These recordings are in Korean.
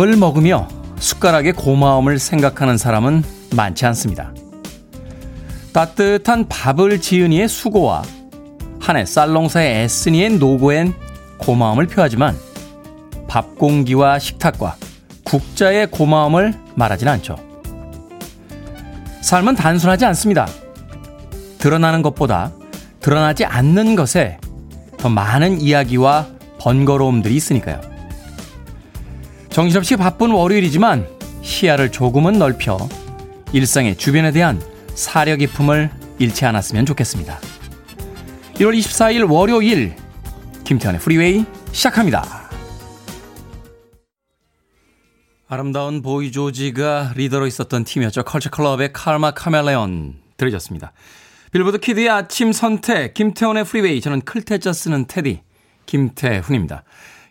밥을 먹으며 숟가락의 고마움을 생각하는 사람은 많지 않습니다. 따뜻한 밥을 지은이의 수고와 한 해 쌀농사의 애쓴이의 노고엔 고마움을 표하지만 밥 공기와 식탁과 국자의 고마움을 말하진 않죠. 삶은 단순하지 않습니다. 드러나는 것보다 드러나지 않는 것에 더 많은 이야기와 번거로움들이 있으니까요. 정신없이 바쁜 월요일이지만 시야를 조금은 넓혀 일상의 주변에 대한 사려 깊음을 잃지 않았으면 좋겠습니다. 1월 24일 월요일 김태훈의 프리웨이 시작합니다. 아름다운 보이 조지가 리더로 있었던 팀이었죠. 컬처 클럽의 Karma Chameleon 들으셨습니다. 빌보드 키드의 아침 선택 김태훈의 프리웨이 저는 클 태 자 쓰는 테디 김태훈입니다.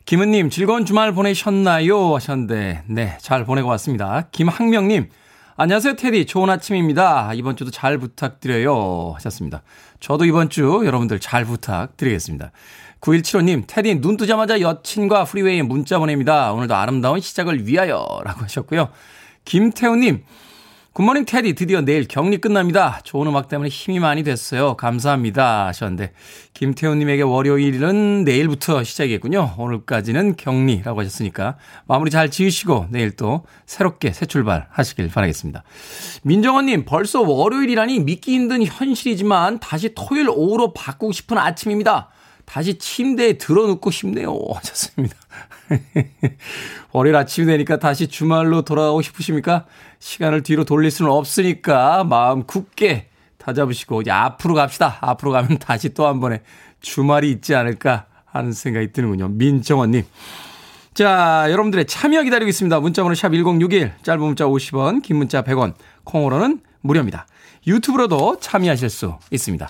김은님 즐거운 주말 보내셨나요? 하셨는데 네 잘 보내고 왔습니다. 김학명님 안녕하세요 테디 좋은 아침입니다. 이번 주도 잘 부탁드려요 하셨습니다. 저도 이번 주 여러분들 잘 부탁드리겠습니다. 9175님, 테디 눈 뜨자마자 여친과 프리웨이에 문자 보냅니다. 오늘도 아름다운 시작을 위하여 라고 하셨고요. 김태우님, 굿모닝 테디 드디어 내일 격리 끝납니다. 좋은 음악 때문에 힘이 많이 됐어요. 감사합니다 하셨는데 김태훈님에게 월요일은 내일부터 시작이겠군요. 오늘까지는 격리라고 하셨으니까 마무리 잘 지으시고 내일 또 새롭게 새 출발 하시길 바라겠습니다. 민정원님 벌써 월요일이라니 믿기 힘든 현실이지만 다시 토요일 오후로 바꾸고 싶은 아침입니다. 다시 침대에 들어눕고 싶네요. 하셨습니다. 월요일 아침이 되니까 다시 주말로 돌아가고 싶으십니까? 시간을 뒤로 돌릴 수는 없으니까 마음 굳게 다잡으시고 이제 앞으로 갑시다. 앞으로 가면 다시 또 한 번의 주말이 있지 않을까 하는 생각이 드는군요. 민정원님. 자, 여러분들의 참여 기다리고 있습니다. 문자번호 샵 1061, 짧은 문자 50원, 긴 문자 100원, 콩으로는 무료입니다. 유튜브로도 참여하실 수 있습니다.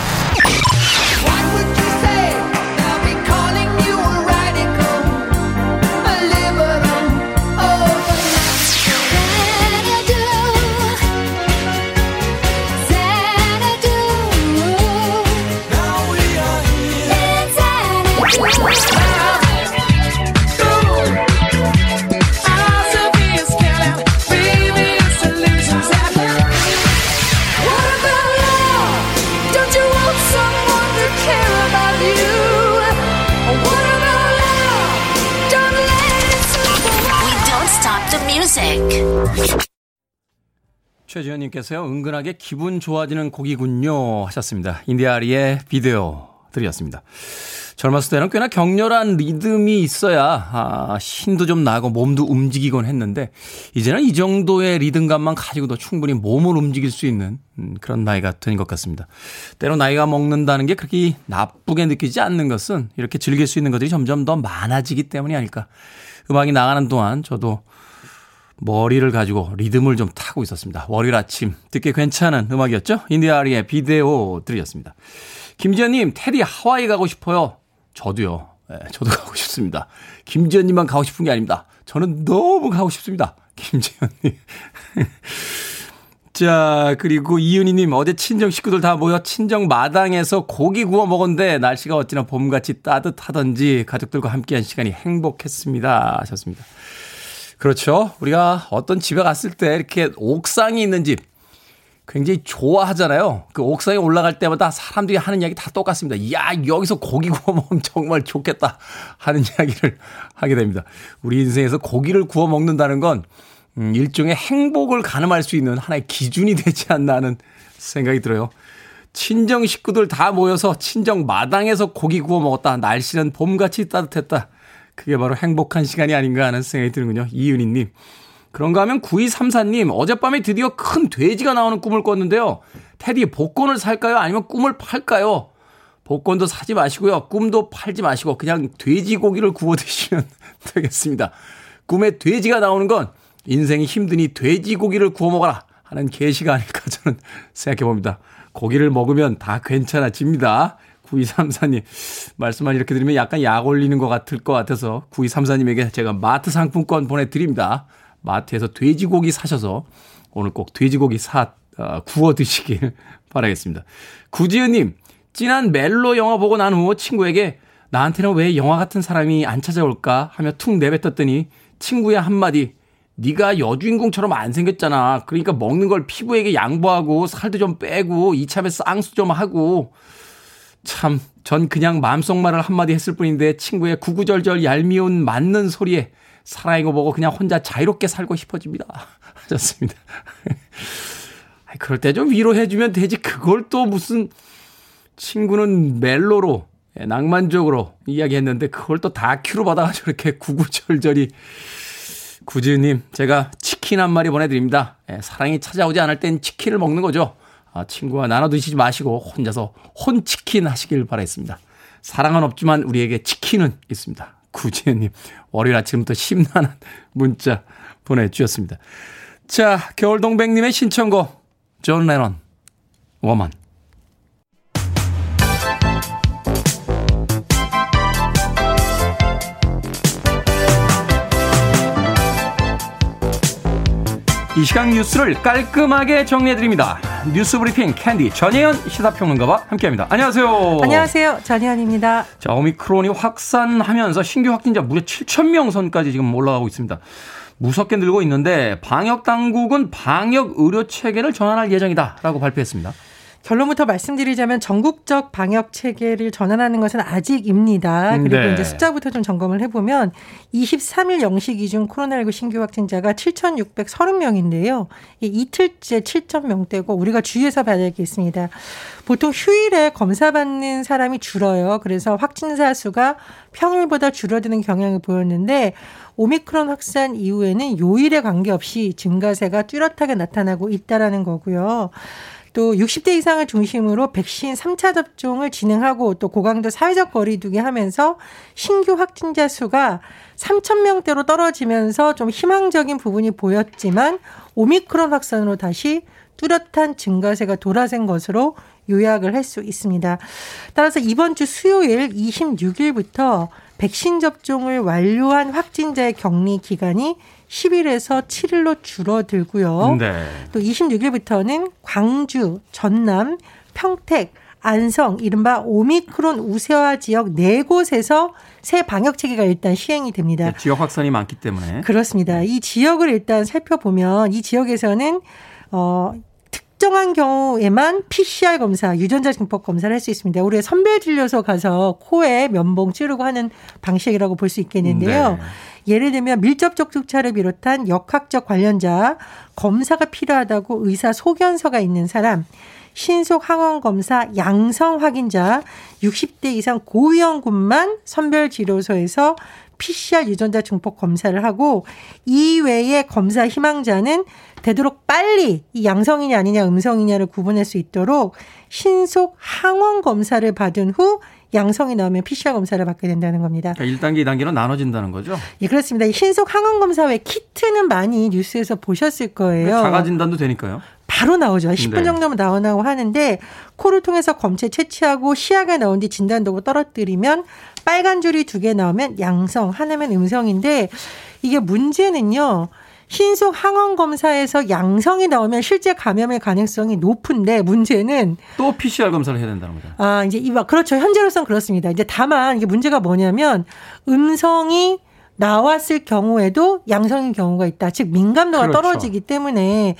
최지현님께서요, 은근하게 기분 좋아지는 곡이군요. 하셨습니다. 인디아리의 비디오 드렸습니다. 젊었을 때는 꽤나 격렬한 리듬이 있어야, 아, 신도 좀 나고 몸도 움직이곤 했는데, 이제는 이 정도의 리듬감만 가지고도 충분히 몸을 움직일 수 있는 음, 그런 나이가 된 것 같습니다. 때로 나이가 먹는다는 게 그렇게 나쁘게 느끼지 않는 것은 이렇게 즐길 수 있는 것들이 점점 더 많아지기 때문이 아닐까. 음악이 나가는 동안 저도 머리를 가지고 리듬을 좀 타고 있었습니다. 월요일 아침 듣기 괜찮은 음악이었죠? 인디아리의 비데오 들으셨습니다. 김지현님, 테디 하와이 가고 싶어요. 저도요. 네, 저도 가고 싶습니다. 김지현님만 가고 싶은 게 아닙니다. 저는 너무 가고 싶습니다. 김지현님. 자, 그리고 이윤희님, 어제 친정 식구들 다 모여 친정 마당에서 고기 구워 먹었는데 날씨가 어찌나 봄같이 따뜻하던지 가족들과 함께한 시간이 행복했습니다. 하셨습니다. 그렇죠. 우리가 어떤 집에 갔을 때 이렇게 옥상이 있는 집 굉장히 좋아하잖아요. 그 옥상에 올라갈 때마다 사람들이 하는 이야기 다 똑같습니다. 야, 여기서 고기 구워 먹으면 정말 좋겠다 하는 이야기를 하게 됩니다. 우리 인생에서 고기를 구워 먹는다는 건 음, 일종의 행복을 가늠할 수 있는 하나의 기준이 되지 않나 하는 생각이 들어요. 친정 식구들 다 모여서 친정 마당에서 고기 구워 먹었다. 날씨는 봄같이 따뜻했다. 그게 바로 행복한 시간이 아닌가 하는 생각이 드는군요. 이은희님. 그런가 하면 9234님, 어젯밤에 드디어 큰 돼지가 나오는 꿈을 꿨는데요. 테디, 복권을 살까요? 아니면 꿈을 팔까요? 복권도 사지 마시고요. 꿈도 팔지 마시고 그냥 돼지고기를 구워 드시면 되겠습니다. 꿈에 돼지가 나오는 건 인생이 힘드니 돼지고기를 구워 먹어라 하는 계시가 아닐까 저는 생각해 봅니다. 고기를 먹으면 다 괜찮아집니다. 9234님, 말씀만 이렇게 드리면 약간 약 올리는 것 같을 것 같아서 9234님에게 제가 마트 상품권 보내드립니다. 마트에서 돼지고기 사셔서 오늘 꼭 돼지고기 사, 어, 구워 드시길 바라겠습니다. 구지은님, 진한 멜로 영화 보고 난 후 친구에게 나한테는 왜 영화 같은 사람이 안 찾아올까 하며 툭 내뱉었더니 친구의 한마디 네가 여주인공처럼 안 생겼잖아. 그러니까 먹는 걸 피부에게 양보하고 살도 좀 빼고 이참에 쌍수 좀 하고 참 전 그냥 마음속 말을 한마디 했을 뿐인데 친구의 구구절절 얄미운 맞는 소리에 사랑인 거 보고 그냥 혼자 자유롭게 살고 싶어집니다. 하셨습니다. 그럴 때 좀 위로해주면 되지. 그걸 또 무슨 친구는 멜로로 예, 낭만적으로 이야기했는데 그걸 또 다 큐로 받아가지고 이렇게 구구절절이 구지님 제가 치킨 한 마리 보내드립니다. 예, 사랑이 찾아오지 않을 땐 치킨을 먹는 거죠. 아, 친구와 나눠 드시지 마시고 혼자서 혼치킨 하시길 바라겠습니다. 사랑은 없지만 우리에게 치킨은 있습니다. 구지혜님 월요일 아침부터 심란한 문자 보내주셨습니다. 자 겨울동백님의 신청곡 존 레넌 Woman 이 시간 뉴스를 깔끔하게 정리해드립니다. 뉴스 브리핑 캔디 전혜연 시사평론가와 함께합니다. 안녕하세요. 안녕하세요. 전혜연입니다. 자, 오미크론이 확산하면서 신규 확진자 무려 7천 명 선까지 지금 올라가고 있습니다. 무섭게 늘고 있는데 방역 당국은 방역 의료 체계를 전환할 예정이다라고 발표했습니다. 결론부터 말씀드리자면 전국적 방역 체계를 전환하는 것은 아직입니다. 그리고 네. 이제 숫자부터 좀 점검을 해보면 23일 0시 기준 코로나19 신규 확진자가 7,630명인데요. 이틀째 7,000명대고 우리가 주의해서 봐야 될 게 있습니다. 보통 휴일에 검사 받는 사람이 줄어요. 그래서 확진자 수가 평일보다 줄어드는 경향을 보였는데 오미크론 확산 이후에는 요일에 관계없이 증가세가 뚜렷하게 나타나고 있다라는 거고요. 또 60대 이상을 중심으로 백신 3차 접종을 진행하고 또 고강도 사회적 거리두기 하면서 신규 확진자 수가 3천 명대로 떨어지면서 좀 희망적인 부분이 보였지만 오미크론 확산으로 다시 뚜렷한 증가세가 돌아선 것으로 요약을 할 수 있습니다. 따라서 이번 주 수요일 26일부터 백신 접종을 완료한 확진자의 격리 기간이 10일에서 7일로 줄어들고요. 네. 또 26일부터는 광주, 전남, 평택, 안성, 이른바 오미크론 우세화 지역 네 곳에서 새 방역 체계가 일단 시행이 됩니다. 네, 지역 확산이 많기 때문에. 그렇습니다. 이 지역을 일단 살펴보면 이 지역에서는 어 특정한 경우에만 PCR 검사, 유전자 증폭 검사를 할 수 있습니다. 우리가 선별 진료소 가서 코에 면봉 찌르고 하는 방식이라고 볼 수 있겠는데요. 네. 예를 들면 밀접 접촉자를 비롯한 역학적 관련자, 검사가 필요하다고 의사 소견서가 있는 사람, 신속 항원 검사 양성 확인자, 60대 이상 고위험군만 선별 진료소에서 PCR 유전자 증폭 검사를 하고 이외의 검사 희망자는 되도록 빨리 이 양성이냐 아니냐 음성이냐를 구분할 수 있도록 신속 항원 검사를 받은 후 양성이 나오면 PCR 검사를 받게 된다는 겁니다. 그러니까 1단계, 2단계로 나눠진다는 거죠? 예, 그렇습니다. 신속 항원 검사 외 키트는 많이 뉴스에서 보셨을 거예요. 그러니까 자가 진단도 되니까요. 바로 나오죠. 10분 네. 정도면 나오나고 하는데 코를 통해서 검체 채취하고 시야가 나온 뒤 진단도구 떨어뜨리면 빨간 줄이 두 개 나오면 양성, 하나면 음성인데 이게 문제는요. 신속 항원 검사에서 양성이 나오면 실제 감염의 가능성이 높은데 문제는 또 PCR 검사를 해야 된다는 거죠. 아, 이제 이와 그렇죠. 현재로서는 그렇습니다. 이제 다만 이게 문제가 뭐냐면 음성이 나왔을 경우에도 양성인 경우가 있다. 즉 민감도가 그렇죠. 떨어지기 때문에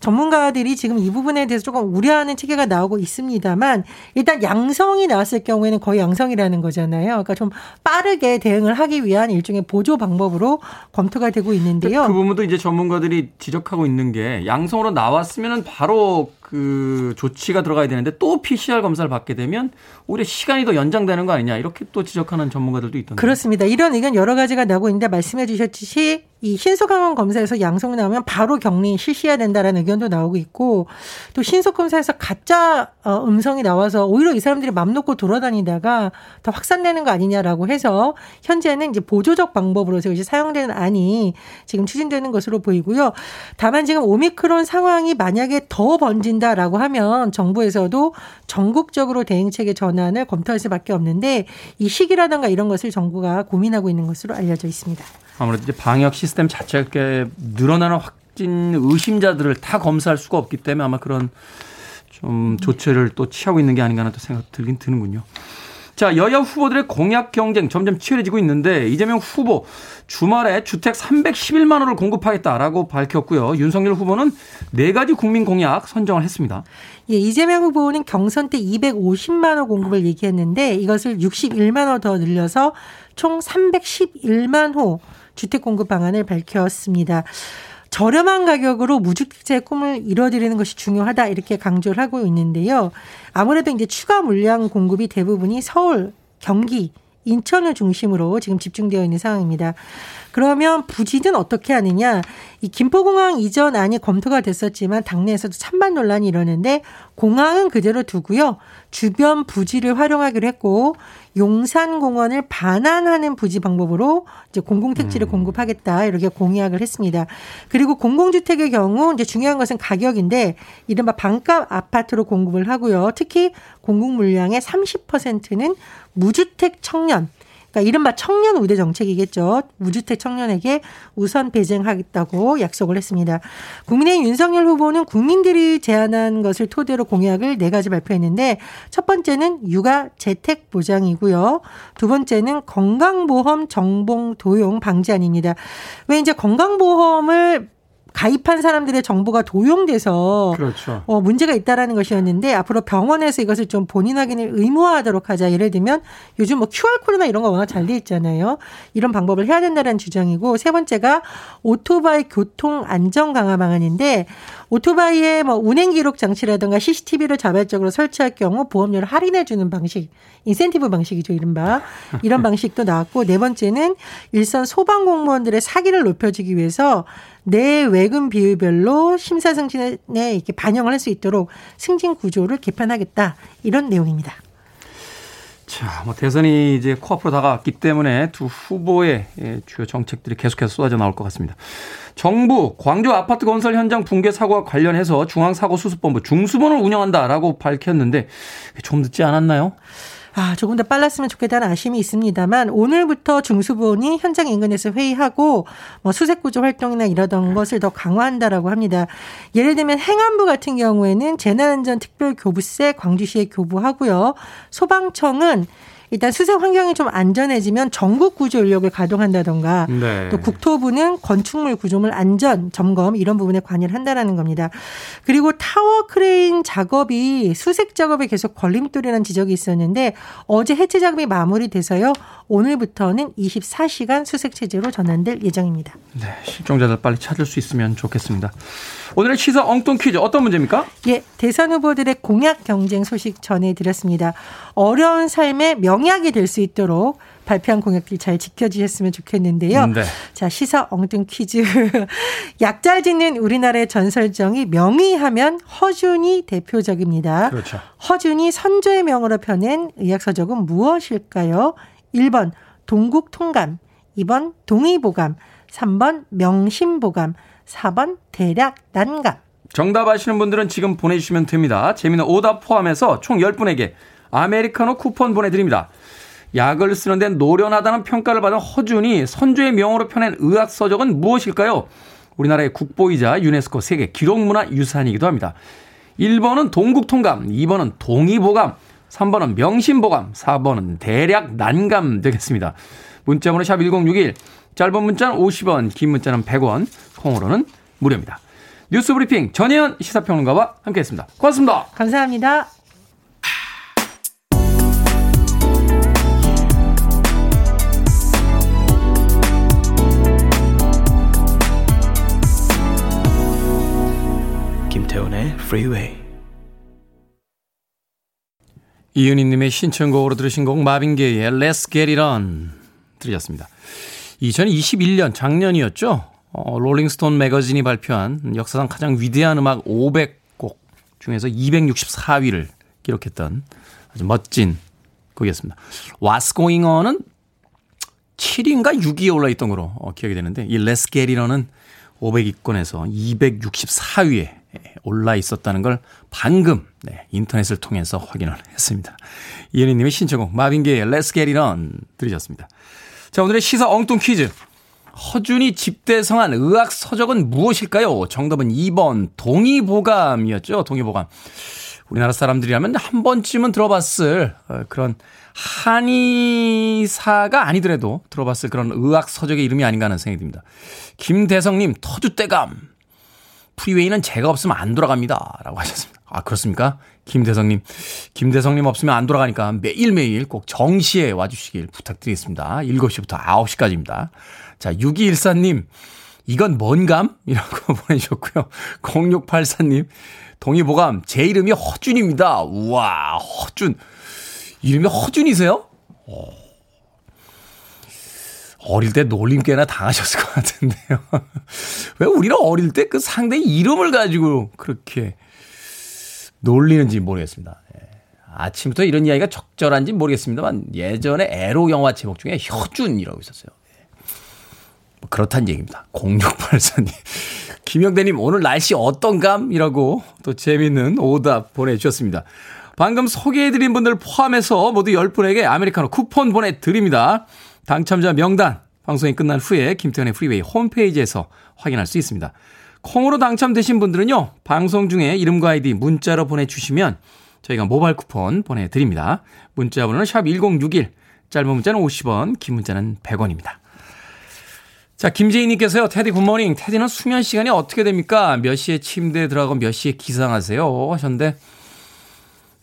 전문가들이 지금 이 부분에 대해서 조금 우려하는 체계가 나오고 있습니다만 일단 양성이 나왔을 경우에는 거의 양성이라는 거잖아요. 그러니까 좀 빠르게 대응을 하기 위한 일종의 보조 방법으로 검토가 되고 있는데요. 그 부분도 이제 전문가들이 지적하고 있는 게 양성으로 나왔으면 바로 그 조치가 들어가야 되는데 또 PCR 검사를 받게 되면 오히려 시간이 더 연장되는 거 아니냐 이렇게 또 지적하는 전문가들도 있던데. 그렇습니다. 이런 의견 여러 가지가 나오고 있는데 말씀해 주셨듯이 이 신속항원 검사에서 양성 나오면 바로 격리 실시해야 된다라는 의견도 나오고 있고 또 신속 검사에서 가짜 어, 음성이 나와서 오히려 이 사람들이 맘 놓고 돌아다니다가 더 확산되는 거 아니냐라고 해서 현재는 이제 보조적 방법으로서 이제 사용되는 안이 지금 추진되는 것으로 보이고요. 다만 지금 오미크론 상황이 만약에 더 번진다라고 하면 정부에서도 전국적으로 대응 체계 전환을 검토할 수밖에 없는데 이 시기라든가 이런 것을 정부가 고민하고 있는 것으로 알려져 있습니다. 아무래도 이제 방역 시스템 자체가 늘어나는 확진 의심자들을 다 검사할 수가 없기 때문에 아마 그런 좀 조처를 또 취하고 있는 게 아닌가 하는 또 생각 들긴 드는군요. 자, 여야 후보들의 공약 경쟁 점점 치열해지고 있는데 이재명 후보 주말에 주택 311만 호를 공급하겠다라고 밝혔고요. 윤석열 후보는 네 가지 국민 공약 선정을 했습니다. 예, 이재명 후보는 경선 때 250만 호 공급을 얘기했는데 이것을 61만 호 더 늘려서 총 311만 호 주택 공급 방안을 밝혔습니다. 저렴한 가격으로 무주택자의 꿈을 이뤄드리는 것이 중요하다 이렇게 강조를 하고 있는데요. 아무래도 이제 추가 물량 공급이 대부분이 서울, 경기, 인천을 중심으로 지금 집중되어 있는 상황입니다. 그러면 부지는 어떻게 하느냐? 이 김포공항 이전 안이 검토가 됐었지만 당내에서도 찬반 논란이 일었는데 공항은 그대로 두고요. 주변 부지를 활용하기로 했고 용산공원을 반환하는 부지 방법으로 이제 공공택지를 음. 공급하겠다 이렇게 공약을 했습니다. 그리고 공공주택의 경우 이제 중요한 것은 가격인데 이른바 반값 아파트로 공급을 하고요. 특히 공공 물량의 30%는 무주택 청년 그러니까 이른바 청년 우대 정책이겠죠. 무주택 청년에게 우선 배정하겠다고 약속을 했습니다. 국민의힘 윤석열 후보는 국민들이 제안한 것을 토대로 공약을 네 가지 발표했는데 첫 번째는 육아 재택 보장이고요. 두 번째는 건강보험 정봉 도용 방지안입니다. 왜 이제 건강보험을 가입한 사람들의 정보가 도용돼서 그렇죠. 어, 문제가 있다라는 것이었는데 앞으로 병원에서 이것을 좀 본인 확인을 의무화하도록 하자. 예를 들면 요즘 뭐 QR 코드나 이런 거 워낙 잘 돼 있잖아요. 이런 방법을 해야 된다는 주장이고 세 번째가 오토바이 교통 안전 강화 방안인데 오토바이에 뭐 운행 기록 장치라든가 CCTV를 자발적으로 설치할 경우 보험료를 할인해 주는 방식, 인센티브 방식이죠, 이른바. 이런 방식도 나왔고 네 번째는 일선 소방 공무원들의 사기를 높여주기 위해서 내 외근 비율별로 심사승진에 이렇게 반영을 할 수 있도록 승진 구조를 개편하겠다 이런 내용입니다. 자, 뭐 대선이 이제 코앞으로 다가왔기 때문에 두 후보의 예, 주요 정책들이 계속해서 쏟아져 나올 것 같습니다. 정부 광주 아파트 건설 현장 붕괴 사고와 관련해서 중앙사고수습본부 중수본을 운영한다라고 밝혔는데 좀 늦지 않았나요? 아, 조금 더 빨랐으면 좋겠다는 아쉬움이 있습니다만 오늘부터 중수본이 현장 인근에서 회의하고 뭐 수색 구조 활동이나 이러던 것을 더 강화한다라고 합니다. 예를 들면 행안부 같은 경우에는 재난안전 특별교부세 광주시에 교부하고요. 소방청은 일단 수색 환경이 좀 안전해지면 전국 구조 인력을 가동한다던가 네. 또 국토부는 건축물 구조물 안전 점검 이런 부분에 관여를 한다라는 겁니다. 그리고 타워 크레인 작업이 수색 작업에 계속 걸림돌이라는 지적이 있었는데 어제 해체 작업이 마무리돼서요. 오늘부터는 24시간 수색 체제로 전환될 예정입니다. 네, 실종자들 빨리 찾을 수 있으면 좋겠습니다. 오늘의 시사 엉뚱 퀴즈 어떤 문제입니까? 예, 대선 후보들의 공약 경쟁 소식 전해 드렸습니다. 어려운 삶의 명 약이 될 수 있도록 발표한 공약들 잘 지켜주셨으면 좋겠는데요. 네. 자, 시사 엉뚱 퀴즈. 약잘 짓는 우리나라의 전설정이 명의하면 허준이 대표적입니다. 그렇죠. 허준이 선조의 명으로 펴낸 의학서적은 무엇일까요? 1번 동국통감, 2번 동의보감, 3번 명심보감, 4번 대략 난감. 정답 아시는 분들은 지금 보내주시면 됩니다. 재미는 오답 포함해서 총 10분에게 아메리카노 쿠폰 보내드립니다. 약을 쓰는데 노련하다는 평가를 받은 허준이 선조의 명으로 펴낸 의학 서적은 무엇일까요? 우리나라의 국보이자 유네스코 세계 기록문화 유산이기도 합니다. 1번은 동국통감, 2번은 동의보감, 3번은 명심보감, 4번은 대략 난감 되겠습니다. 문자번호 샵 1061, 짧은 문자는 50원, 긴 문자는 100원, 콩으로는 무료입니다. 뉴스 브리핑 전혜연 시사평론가와 함께했습니다. 고맙습니다. 감사합니다. Freeway. 이은희님의 신청곡으로 들으신 곡 마빈게이의 Let's Get It On 들으셨습니다. 2021년 작년이었죠. 어, 롤링스톤 매거진이 발표한 역사상 가장 위대한 음악 500곡 중에서 264위를 기록했던 아주 멋진 곡이었습니다. What's Going On은 7위인가 6위에 올라있던 거로 어, 기억이 되는데 이 Let's Get It On은 500위권에서 264위에 올라 있었다는 걸 방금 네, 인터넷을 통해서 확인을 했습니다. 이현희님의 신청곡 마빈게의 Let's Get It On 들으셨습니다. 자 오늘의 시사 엉뚱 퀴즈 허준이 집대성한 의학 서적은 무엇일까요? 정답은 2번 동의보감이었죠. 동의보감. 우리나라 사람들이라면 한 번쯤은 들어봤을 어, 그런 한의사가 아니더라도 들어봤을 그런 의학 서적의 이름이 아닌가 하는 생각이 듭니다. 김대성님, 터줏대감. 프리웨이는 제가 없으면 안 돌아갑니다. 라고 하셨습니다. 아, 그렇습니까? 김대성님. 김대성님 없으면 안 돌아가니까 매일매일 꼭 정시에 와주시길 부탁드리겠습니다. 7시부터 9시까지입니다. 자, 6214님. 이건 뭔 감? 이라고 보내주셨고요. 0684님. 동의보감. 제 이름이 허준입니다. 우와, 허준. 이름이 허준이세요? 어. 어릴 때 놀림께나 당하셨을 것 같은데요. 왜 우리는 어릴 때 그 상대 이름을 가지고 그렇게 놀리는지 모르겠습니다. 예. 아침부터 이런 이야기가 적절한지 모르겠습니다만 예전에 에로 영화 제목 중에 효준이라고 있었어요. 예. 뭐 그렇다는 얘기입니다. 0684님. 김영대님 오늘 날씨 어떤감? 이라고 또 재밌는 오답 보내주셨습니다. 방금 소개해드린 분들 포함해서 모두 10분에게 아메리카노 쿠폰 보내드립니다. 당첨자 명단 방송이 끝난 후에 김태훈의 프리웨이 홈페이지에서 확인할 수 있습니다. 콩으로 당첨되신 분들은요. 방송 중에 이름과 아이디 문자로 보내주시면 저희가 모바일 쿠폰 보내드립니다. 문자 번호는 샵 1061 짧은 문자는 50원 긴 문자는 100원입니다. 자, 김재희님께서요, 테디 good morning. 테디는 수면 시간이 어떻게 됩니까? 몇 시에 침대에 들어가고 몇 시에 기상하세요? 하셨는데,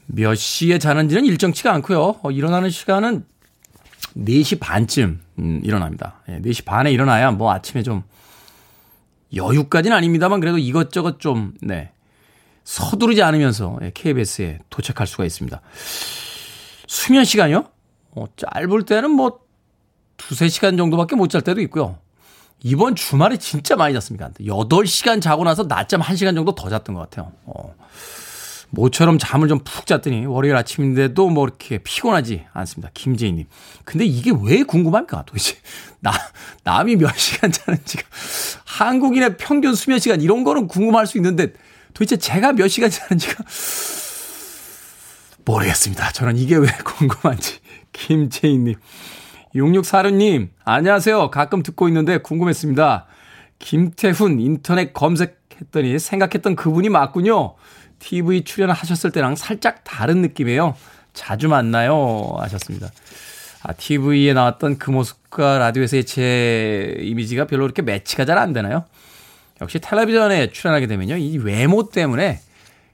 몇 시에 자는지는 일정치가 않고요. 어, 일어나는 시간은 4시 반쯤 음, 일어납니다. 예, 4시 반에 일어나야 뭐 아침에 좀 여유까지는 아닙니다만 그래도 이것저것 좀 네. 서두르지 않으면서 예, KBS에 도착할 수가 있습니다. 수면 시간이요? 어, 짧을 때는 뭐 두세 시간 정도밖에 못 잘 때도 있고요. 이번 주말에 진짜 많이 잤습니다. 8시간 자고 나서 낮잠 1시간 정도 더 잤던 것 같아요. 어. 모처럼 잠을 좀 푹 잤더니 월요일 아침인데도 뭐 이렇게 피곤하지 않습니다. 김재희님. 근데 이게 왜 궁금합니까? 도대체 나 남이 몇 시간 자는지가 한국인의 평균 수면 시간 이런 거는 궁금할 수 있는데 도대체 제가 몇 시간 자는지가 모르겠습니다. 저는 이게 왜 궁금한지. 김재희님. 6646님, 안녕하세요. 가끔 듣고 있는데 궁금했습니다. 김태훈 인터넷 검색했더니 생각했던 그분이 맞군요. TV 출연하셨을 때랑 살짝 다른 느낌이에요. 자주 만나요. 하셨습니다. 아, TV에 나왔던 그 모습과 라디오에서의 제 이미지가 별로 그렇게 매치가 잘 안 되나요? 역시 텔레비전에 출연하게 되면요. 이 외모 때문에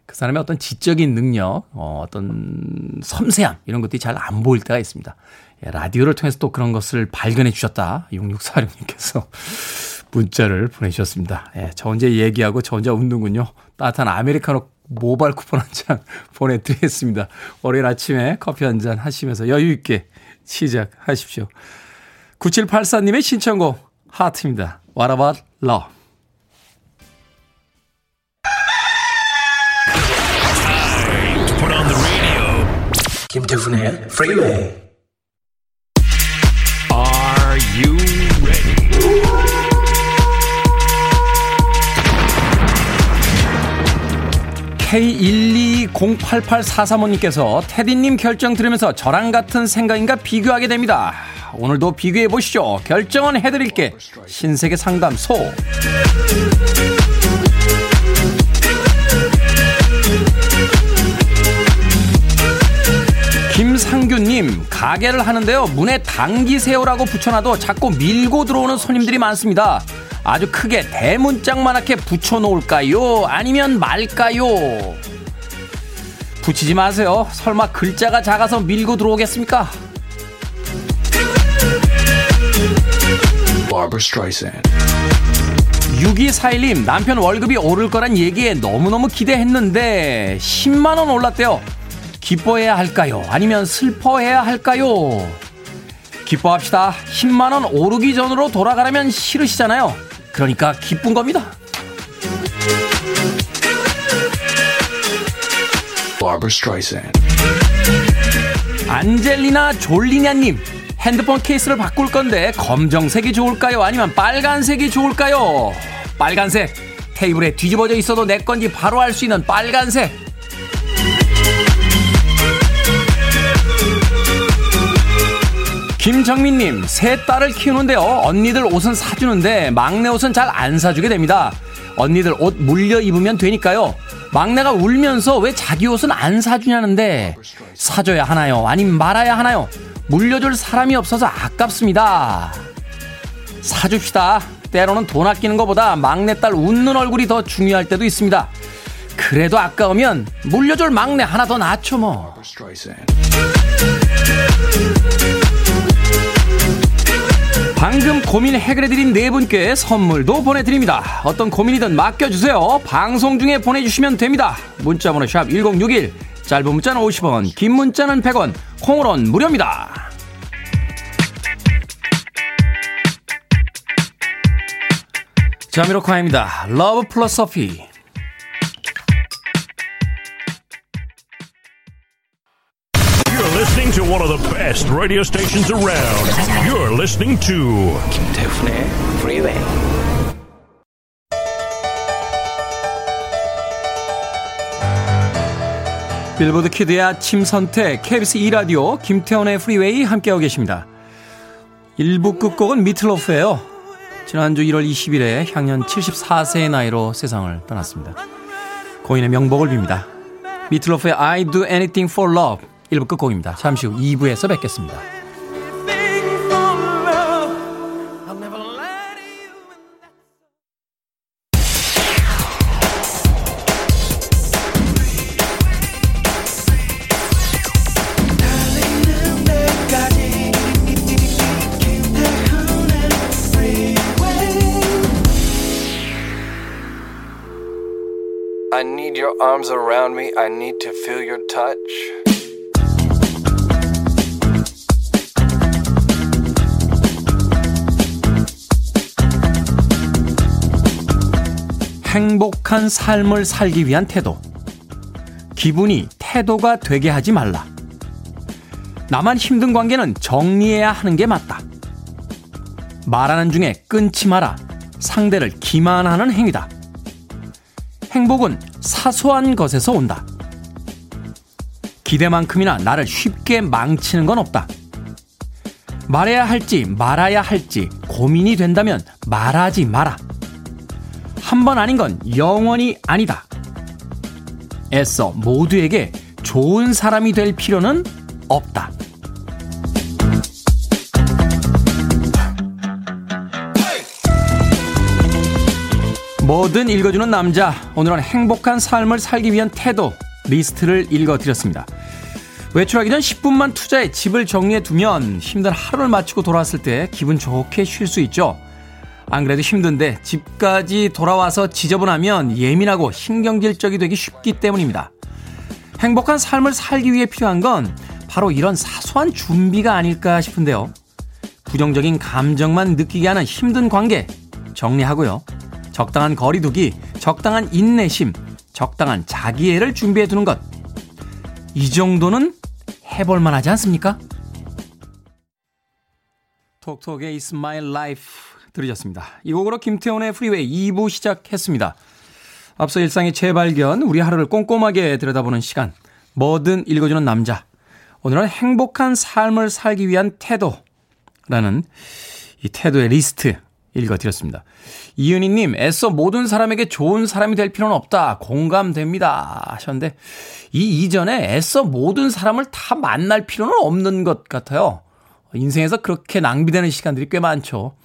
그 사람의 어떤 지적인 능력, 어, 어떤 섬세함, 이런 것들이 잘 안 보일 때가 있습니다. 예, 라디오를 통해서 또 그런 것을 발견해 주셨다. 6646님께서 문자를 보내주셨습니다. 예, 저 혼자 얘기하고 저 혼자 웃는군요. 따뜻한 아메리카노 모바일 쿠폰 한 장 보내드리겠습니다. 월요일 아침에 커피 한 잔 하시면서 여유 있게 시작하십시오. 9784님의 신청곡 하트입니다. What about love? 김태훈의 Freeway. Are K1208843호님께서 테디님 결정 들으면서 저랑 같은 생각인가 비교하게 됩니다. 오늘도 비교해 보시죠. 결정은 해드릴게. 신세계 상담소. 김상규님, 가게를 하는데요. 문에 당기세요라고 붙여놔도 자꾸 밀고 들어오는 손님들이 많습니다. 아주 크게 대문짝만하게 붙여놓을까요? 아니면 말까요? 붙이지 마세요. 설마 글자가 작아서 밀고 들어오겠습니까? 6241님, 남편 월급이 오를 거란 얘기에 너무너무 기대했는데, 10만원 올랐대요. 기뻐해야 할까요? 아니면 슬퍼해야 할까요? 기뻐합시다. 10만원 오르기 전으로 돌아가려면 싫으시잖아요. 그러니까 기쁜 겁니다. 안젤리나 졸리냐님 핸드폰 케이스를 바꿀 건데 검정색이 좋을까요? 아니면 빨간색이 좋을까요? 빨간색 테이블에 뒤집어져 있어도 내 건지 바로 알 수 있는 빨간색 김정민님, 새 딸을 키우는데요. 언니들 옷은 사주는데 막내 옷은 잘 안 사주게 됩니다. 언니들 옷 물려 입으면 되니까요. 막내가 울면서 왜 자기 옷은 안 사주냐는데 사줘야 하나요? 아님 말아야 하나요? 물려줄 사람이 없어서 아깝습니다. 사줍시다. 때로는 돈 아끼는 것보다 막내딸 웃는 얼굴이 더 중요할 때도 있습니다. 그래도 아까우면 물려줄 막내 하나 더 낳죠 뭐. 방금 고민 해결해드린 네 분께 선물도 보내드립니다. 어떤 고민이든 맡겨주세요. 방송 중에 보내주시면 됩니다. 문자번호 샵 1061, 짧은 문자는 50원, 긴 문자는 100원, 콩으로는 무료입니다. 자미로콰이입니다. Love Foolosophy. To one of the best radio stations around. You're listening to 김태훈의 Freeway. 빌보드 키드의 아침 선택 KBS 2라디오 김태훈의 프리웨이 함께하고 계십니다. 1부 끝곡은 미트 로프예요. 지난주 1월 20일에 향년 74세의 나이로 세상을 떠났습니다. 고인의 명복을 빕니다. 미틀로프의 I Do Anything for Love 1부 끝곡입니다. 잠시 후 2부에서 뵙겠습니다. 행복한 삶을 살기 위한 태도. 기분이 태도가 되게 하지 말라. 나만 힘든 관계는 정리해야 하는 게 맞다. 말하는 중에 끊지 마라. 상대를 기만하는 행위다. 행복은 사소한 것에서 온다. 기대만큼이나 나를 쉽게 망치는 건 없다. 말해야 할지 말아야 할지 고민이 된다면 말하지 마라. 한 번 아닌 건 영원히 아니다. 애써 모두에게 좋은 사람이 될 필요는 없다. 뭐든 읽어주는 남자. 오늘은 행복한 삶을 살기 위한 태도 리스트를 읽어드렸습니다. 외출하기 전 10분만 투자해 집을 정리해 두면 힘든 하루를 마치고 돌아왔을 때 기분 좋게 쉴 수 있죠. 안 그래도 힘든데 집까지 돌아와서 지저분하면 예민하고 신경질적이 되기 쉽기 때문입니다. 행복한 삶을 살기 위해 필요한 건 바로 이런 사소한 준비가 아닐까 싶은데요. 부정적인 감정만 느끼게 하는 힘든 관계 정리하고요. 적당한 거리두기, 적당한 인내심, 적당한 자기애를 준비해 두는 것. 이 정도는 해볼 만 하지 않습니까? 톡톡의 It's My Life 들으셨습니다. 이 곡으로 김태훈의 프리웨이 2부 시작했습니다. 앞서 일상의 재발견, 우리 하루를 꼼꼼하게 들여다보는 시간, 뭐든 읽어주는 남자. 오늘은 행복한 삶을 살기 위한 태도라는 이 태도의 리스트 읽어드렸습니다. 이은희님, 애써 모든 사람에게 좋은 사람이 될 필요는 없다. 공감됩니다. 하셨는데, 이 이전에 애써 모든 사람을 다 만날 필요는 없는 것 같아요. 인생에서 그렇게 낭비되는 시간들이 꽤 많죠.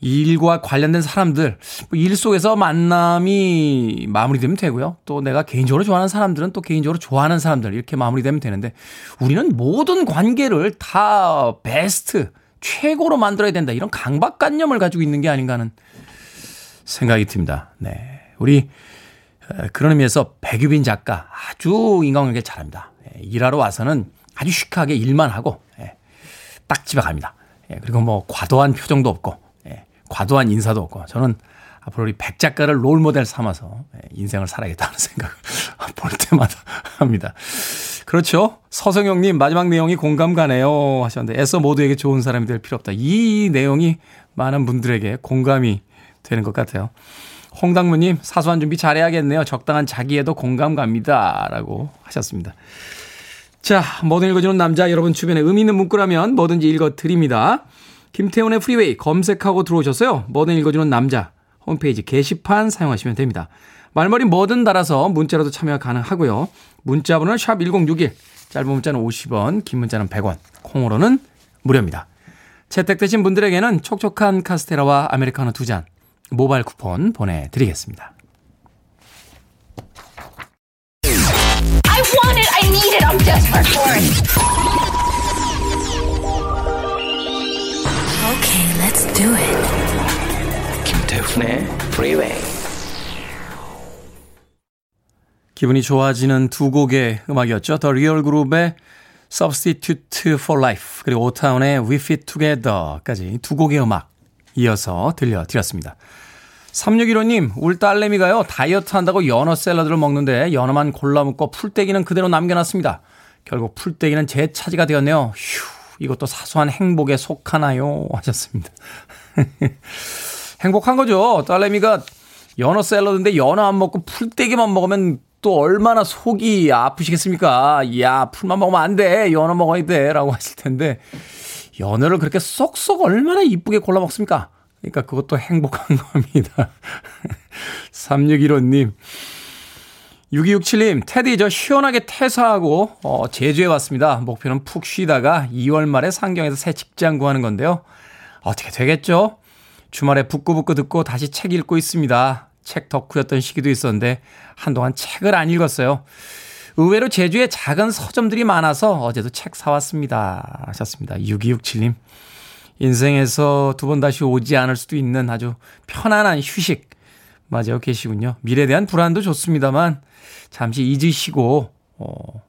일과 관련된 사람들, 뭐일 속에서 만남이 마무리되면 되고요. 또 내가 개인적으로 좋아하는 사람들은 또 개인적으로 좋아하는 사람들 이렇게 마무리되면 되는데 우리는 모든 관계를 다 베스트, 최고로 만들어야 된다. 이런 강박관념을 가지고 있는 게 아닌가 하는 생각이 듭니다. 네. 우리 그런 의미에서 백유빈 작가 아주 인간관계 잘합니다. 예, 일하러 와서는 아주 시크하게 일만 하고 예, 딱 집에 갑니다. 예, 그리고 뭐 과도한 표정도 없고 과도한 인사도 없고 저는 앞으로 우리 백 작가를 롤 모델 삼아서 예, 인생을 살아야겠다는 생각을 볼 때마다 합니다. 그렇죠. 서성영님 마지막 내용이 공감 가네요 하셨는데 애써 모두에게 좋은 사람이 될 필요 없다. 이 내용이 많은 분들에게 공감이 되는 것 같아요. 홍당무님 사소한 준비 잘해야겠네요. 적당한 자기에도 공감 갑니다. 라고 하셨습니다. 자, 뭐든 읽어주는 남자 여러분 주변에 의미 있는 문구라면 뭐든지 읽어드립니다. 김태훈의 프리웨이 검색하고 들어오셨어요. 뭐든 읽어주는 남자 홈페이지 게시판 사용하시면 됩니다. 말머리 뭐든 달아서 문자로도 참여 가능하고요. 문자 번호는 샵 1061 짧은 문자는 50원 긴 문자는 100원 콩으로는 무료입니다. 채택되신 분들에게는 촉촉한 카스테라와 아메리카노 두 잔 모바일 쿠폰 보내드리겠습니다. I want it. I need it. I'm desperate for it. Let's do it. 김태훈의 Freeway. 기분이 좋아지는 두 곡의 음악이었죠. 더 리얼 그룹의 Substitute for Life 그리고 오타운의 We Fit Together까지 두 곡의 음악 이어서 들려드렸습니다. 3615님, 울 딸내미가요, 다이어트 한다고 연어 샐러드를 먹는데 연어만 골라 먹고 풀떼기는 그대로 남겨놨습니다. 결국 풀떼기는 제 차지가 되었네요. 휴, 이것도 사소한 행복에 속하나요? 하셨습니다. 행복한 거죠. 딸내미가 연어 샐러드인데 연어 안 먹고 풀떼기만 먹으면 또 얼마나 속이 아프시겠습니까? 야, 풀만 먹으면 안 돼. 연어 먹어야 돼. 라고 하실 텐데, 연어를 그렇게 쏙쏙 얼마나 이쁘게 골라 먹습니까? 그러니까 그것도 행복한 겁니다. 3615님. 6267님, 테디 저 시원하게 퇴사하고 어, 제주에 왔습니다. 목표는 푹 쉬다가 2월 말에 상경에서 새 직장 구하는 건데요. 어떻게 되겠죠? 주말에 북구북구 듣고 다시 책 읽고 있습니다. 책 덕후였던 시기도 있었는데 한동안 책을 안 읽었어요. 의외로 제주에 작은 서점들이 많아서 어제도 책 사왔습니다. 하셨습니다. 6267님. 인생에서 두 번 다시 오지 않을 수도 있는 아주 편안한 휴식 맞아요 계시군요. 미래에 대한 불안도 좋습니다만 잠시 잊으시고 어,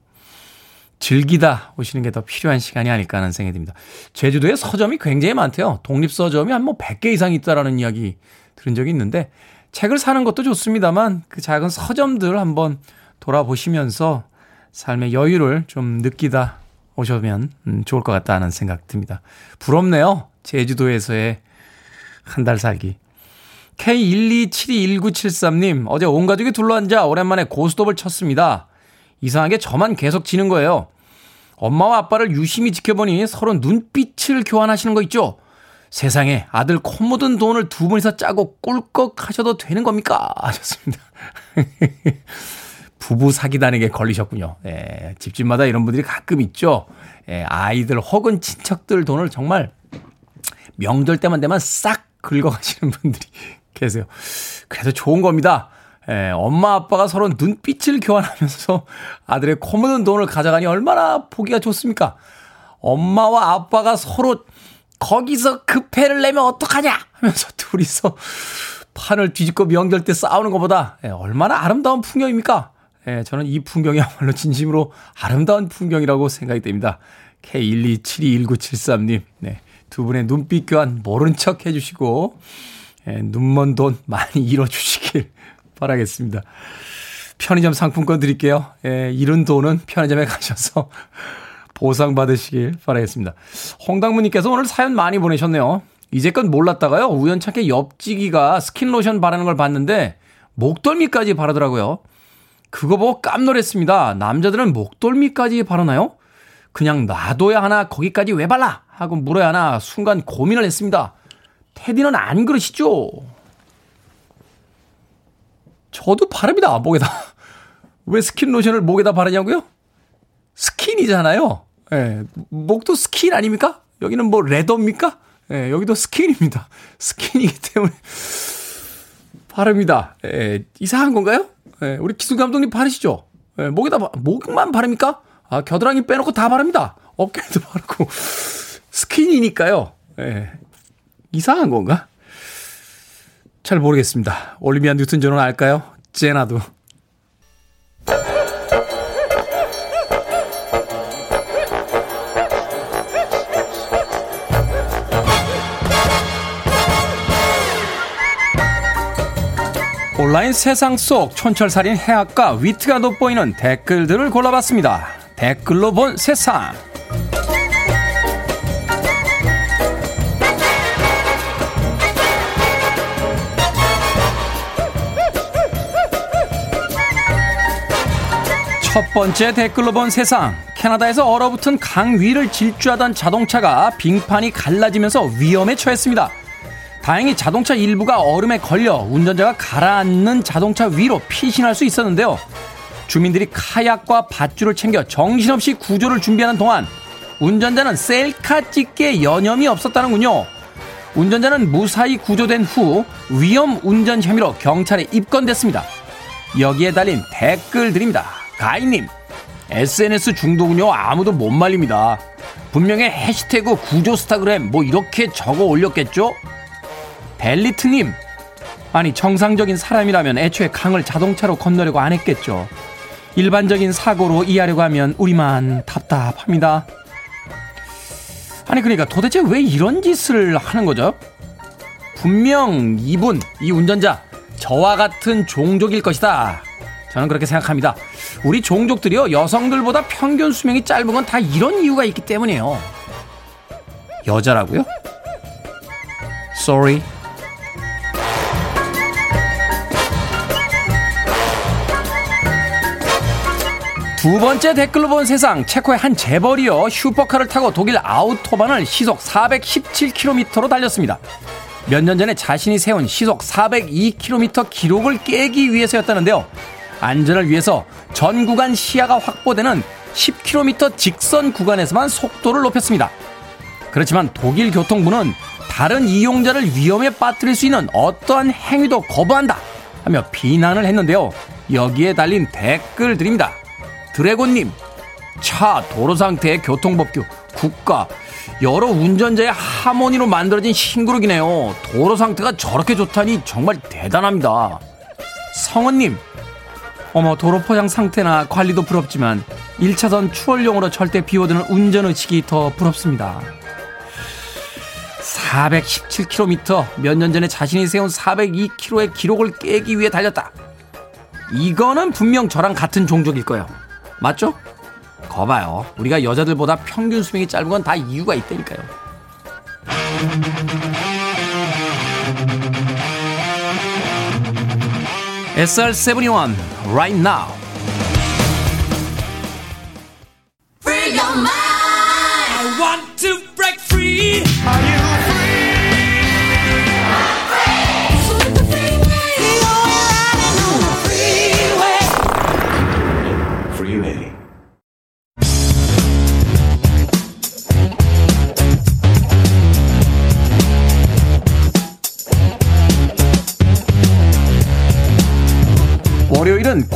즐기다 오시는 게 더 필요한 시간이 아닐까 하는 생각이 듭니다. 제주도에 서점이 굉장히 많대요. 독립서점이 한 뭐 100개 이상 있다라는 이야기 들은 적이 있는데 책을 사는 것도 좋습니다만 그 작은 서점들 한번 돌아보시면서 삶의 여유를 좀 느끼다 오시면 음, 좋을 것 같다는 생각 듭니다. 부럽네요. 제주도에서의 한 달 살기. K1271973님, 어제 온 가족이 둘러앉아 오랜만에 고스톱을 쳤습니다. 이상하게 저만 계속 지는 거예요. 엄마와 아빠를 유심히 지켜보니 서로 눈빛을 교환하시는 거 있죠? 세상에 아들 코 묻은 돈을 두 분이서 짜고 꿀꺽 하셔도 되는 겁니까? 하셨습니다. 부부 사기단에게 걸리셨군요. 예, 집집마다 이런 분들이 가끔 있죠. 예, 아이들 혹은 친척들 돈을 정말 명절 때만 되면 싹 긁어가시는 분들이 계세요. 그래서 좋은 겁니다. 예, 엄마 아빠가 서로 눈빛을 교환하면서 아들의 코 묻은 돈을 가져가니 얼마나 보기가 좋습니까? 엄마와 아빠가 서로 거기서 그 패를 내면 어떡하냐 하면서 둘이서 판을 뒤집고 명절 때 싸우는 것보다 예, 얼마나 아름다운 풍경입니까? 예, 저는 이 풍경이야말로 진심으로 아름다운 풍경이라고 생각이 됩니다. K127219773님, 네. 두 분의 눈빛 교환 모른 척 해주시고, 예, 눈먼 돈 많이 잃어주시길 바라겠습니다. 편의점 상품권 드릴게요. 예, 잃은 돈은 편의점에 가셔서 보상받으시길 바라겠습니다. 홍당무님께서 오늘 사연 많이 보내셨네요. 이제껏 몰랐다가요. 우연찮게 옆지기가 스킨로션 바르는 걸 봤는데 목덜미까지 바르더라고요. 그거 보고 깜놀했습니다. 남자들은 목덜미까지 바르나요? 그냥 놔둬야 하나 거기까지 왜 발라? 하고 물어야 하나 순간 고민을 했습니다. 테디는 안 그러시죠? 저도 바릅니다. 목에다. 왜 스킨 로션을 목에다 바르냐고요? 스킨이잖아요. 예, 목도 스킨 아닙니까? 여기는 뭐 leather입니까? 예, 여기도 스킨입니다. 스킨이기 때문에 바릅니다. 예, 이상한 건가요? 예, 우리 기술 감독님 바르시죠? 예, 목에다 목만 바릅니까? 아, 겨드랑이 빼놓고 다 바릅니다. 어깨도 바르고 스킨이니까요. 예, 이상한 건가? 잘 모르겠습니다. 올리비아 뉴튼 존은 알까요? Xanadu. 온라인 세상 속 촌철살인 해학과 위트가 돋보이는 댓글들을 골라봤습니다. 댓글로 본 세상. 첫 번째 댓글로 본 세상. 캐나다에서 얼어붙은 강 위를 질주하던 자동차가 빙판이 갈라지면서 위험에 처했습니다. 다행히 자동차 일부가 얼음에 걸려 운전자가 가라앉는 자동차 위로 피신할 수 있었는데요. 주민들이 카약과 밧줄을 챙겨 정신없이 구조를 준비하는 동안 운전자는 셀카 찍기에 여념이 없었다는군요. 운전자는 무사히 구조된 후 위험 운전 혐의로 경찰에 입건됐습니다. 여기에 달린 댓글들입니다. 가인님, SNS 중독은요, 아무도 못 말립니다. 분명히 해시태그 구조 스타그램 뭐 이렇게 적어 올렸겠죠? 벨리트님, 아니, 정상적인 사람이라면 애초에 강을 자동차로 건너려고 안 했겠죠. 일반적인 사고로 이해하려고 하면 우리만 답답합니다. 아니, 그러니까 도대체 왜 이런 짓을 하는 거죠? 분명 이분, 이 운전자, 저와 같은 종족일 것이다. 저는 그렇게 생각합니다. 우리 종족들이요, 여성들보다 평균 수명이 짧은 건 다 이런 이유가 있기 때문이에요. 여자라고요? Sorry. 두 번째 댓글로 본 세상 체코의 한 재벌이요 슈퍼카를 타고 독일 아우토반을 시속 417km로 달렸습니다. 몇 년 전에 자신이 세운 시속 402km 기록을 깨기 위해서였다는데요. 안전을 위해서 전 구간 시야가 확보되는 10km 직선 구간에서만 속도를 높였습니다. 그렇지만 독일 교통부는 다른 이용자를 위험에 빠뜨릴 수 있는 어떠한 행위도 거부한다 하며 비난을 했는데요. 여기에 달린 댓글들입니다. 드래곤님, 차, 도로 상태, 교통법규, 국가, 여러 운전자의 하모니로 만들어진 신그룹이네요. 도로 상태가 저렇게 좋다니 정말 대단합니다. 성은님, 어머, 도로 포장 상태나 관리도 부럽지만 1차선 추월용으로 절대 비워두는 운전의식이 더 부럽습니다. 417km, 몇 년 전에 자신이 세운 402km의 기록을 깨기 위해 달렸다. 이거는 분명 저랑 같은 종족일 거예요. 맞죠? 거봐요. 우리가 여자들보다 평균 수명이 짧은 건 다 이유가 있다니까요. SR71 Right Now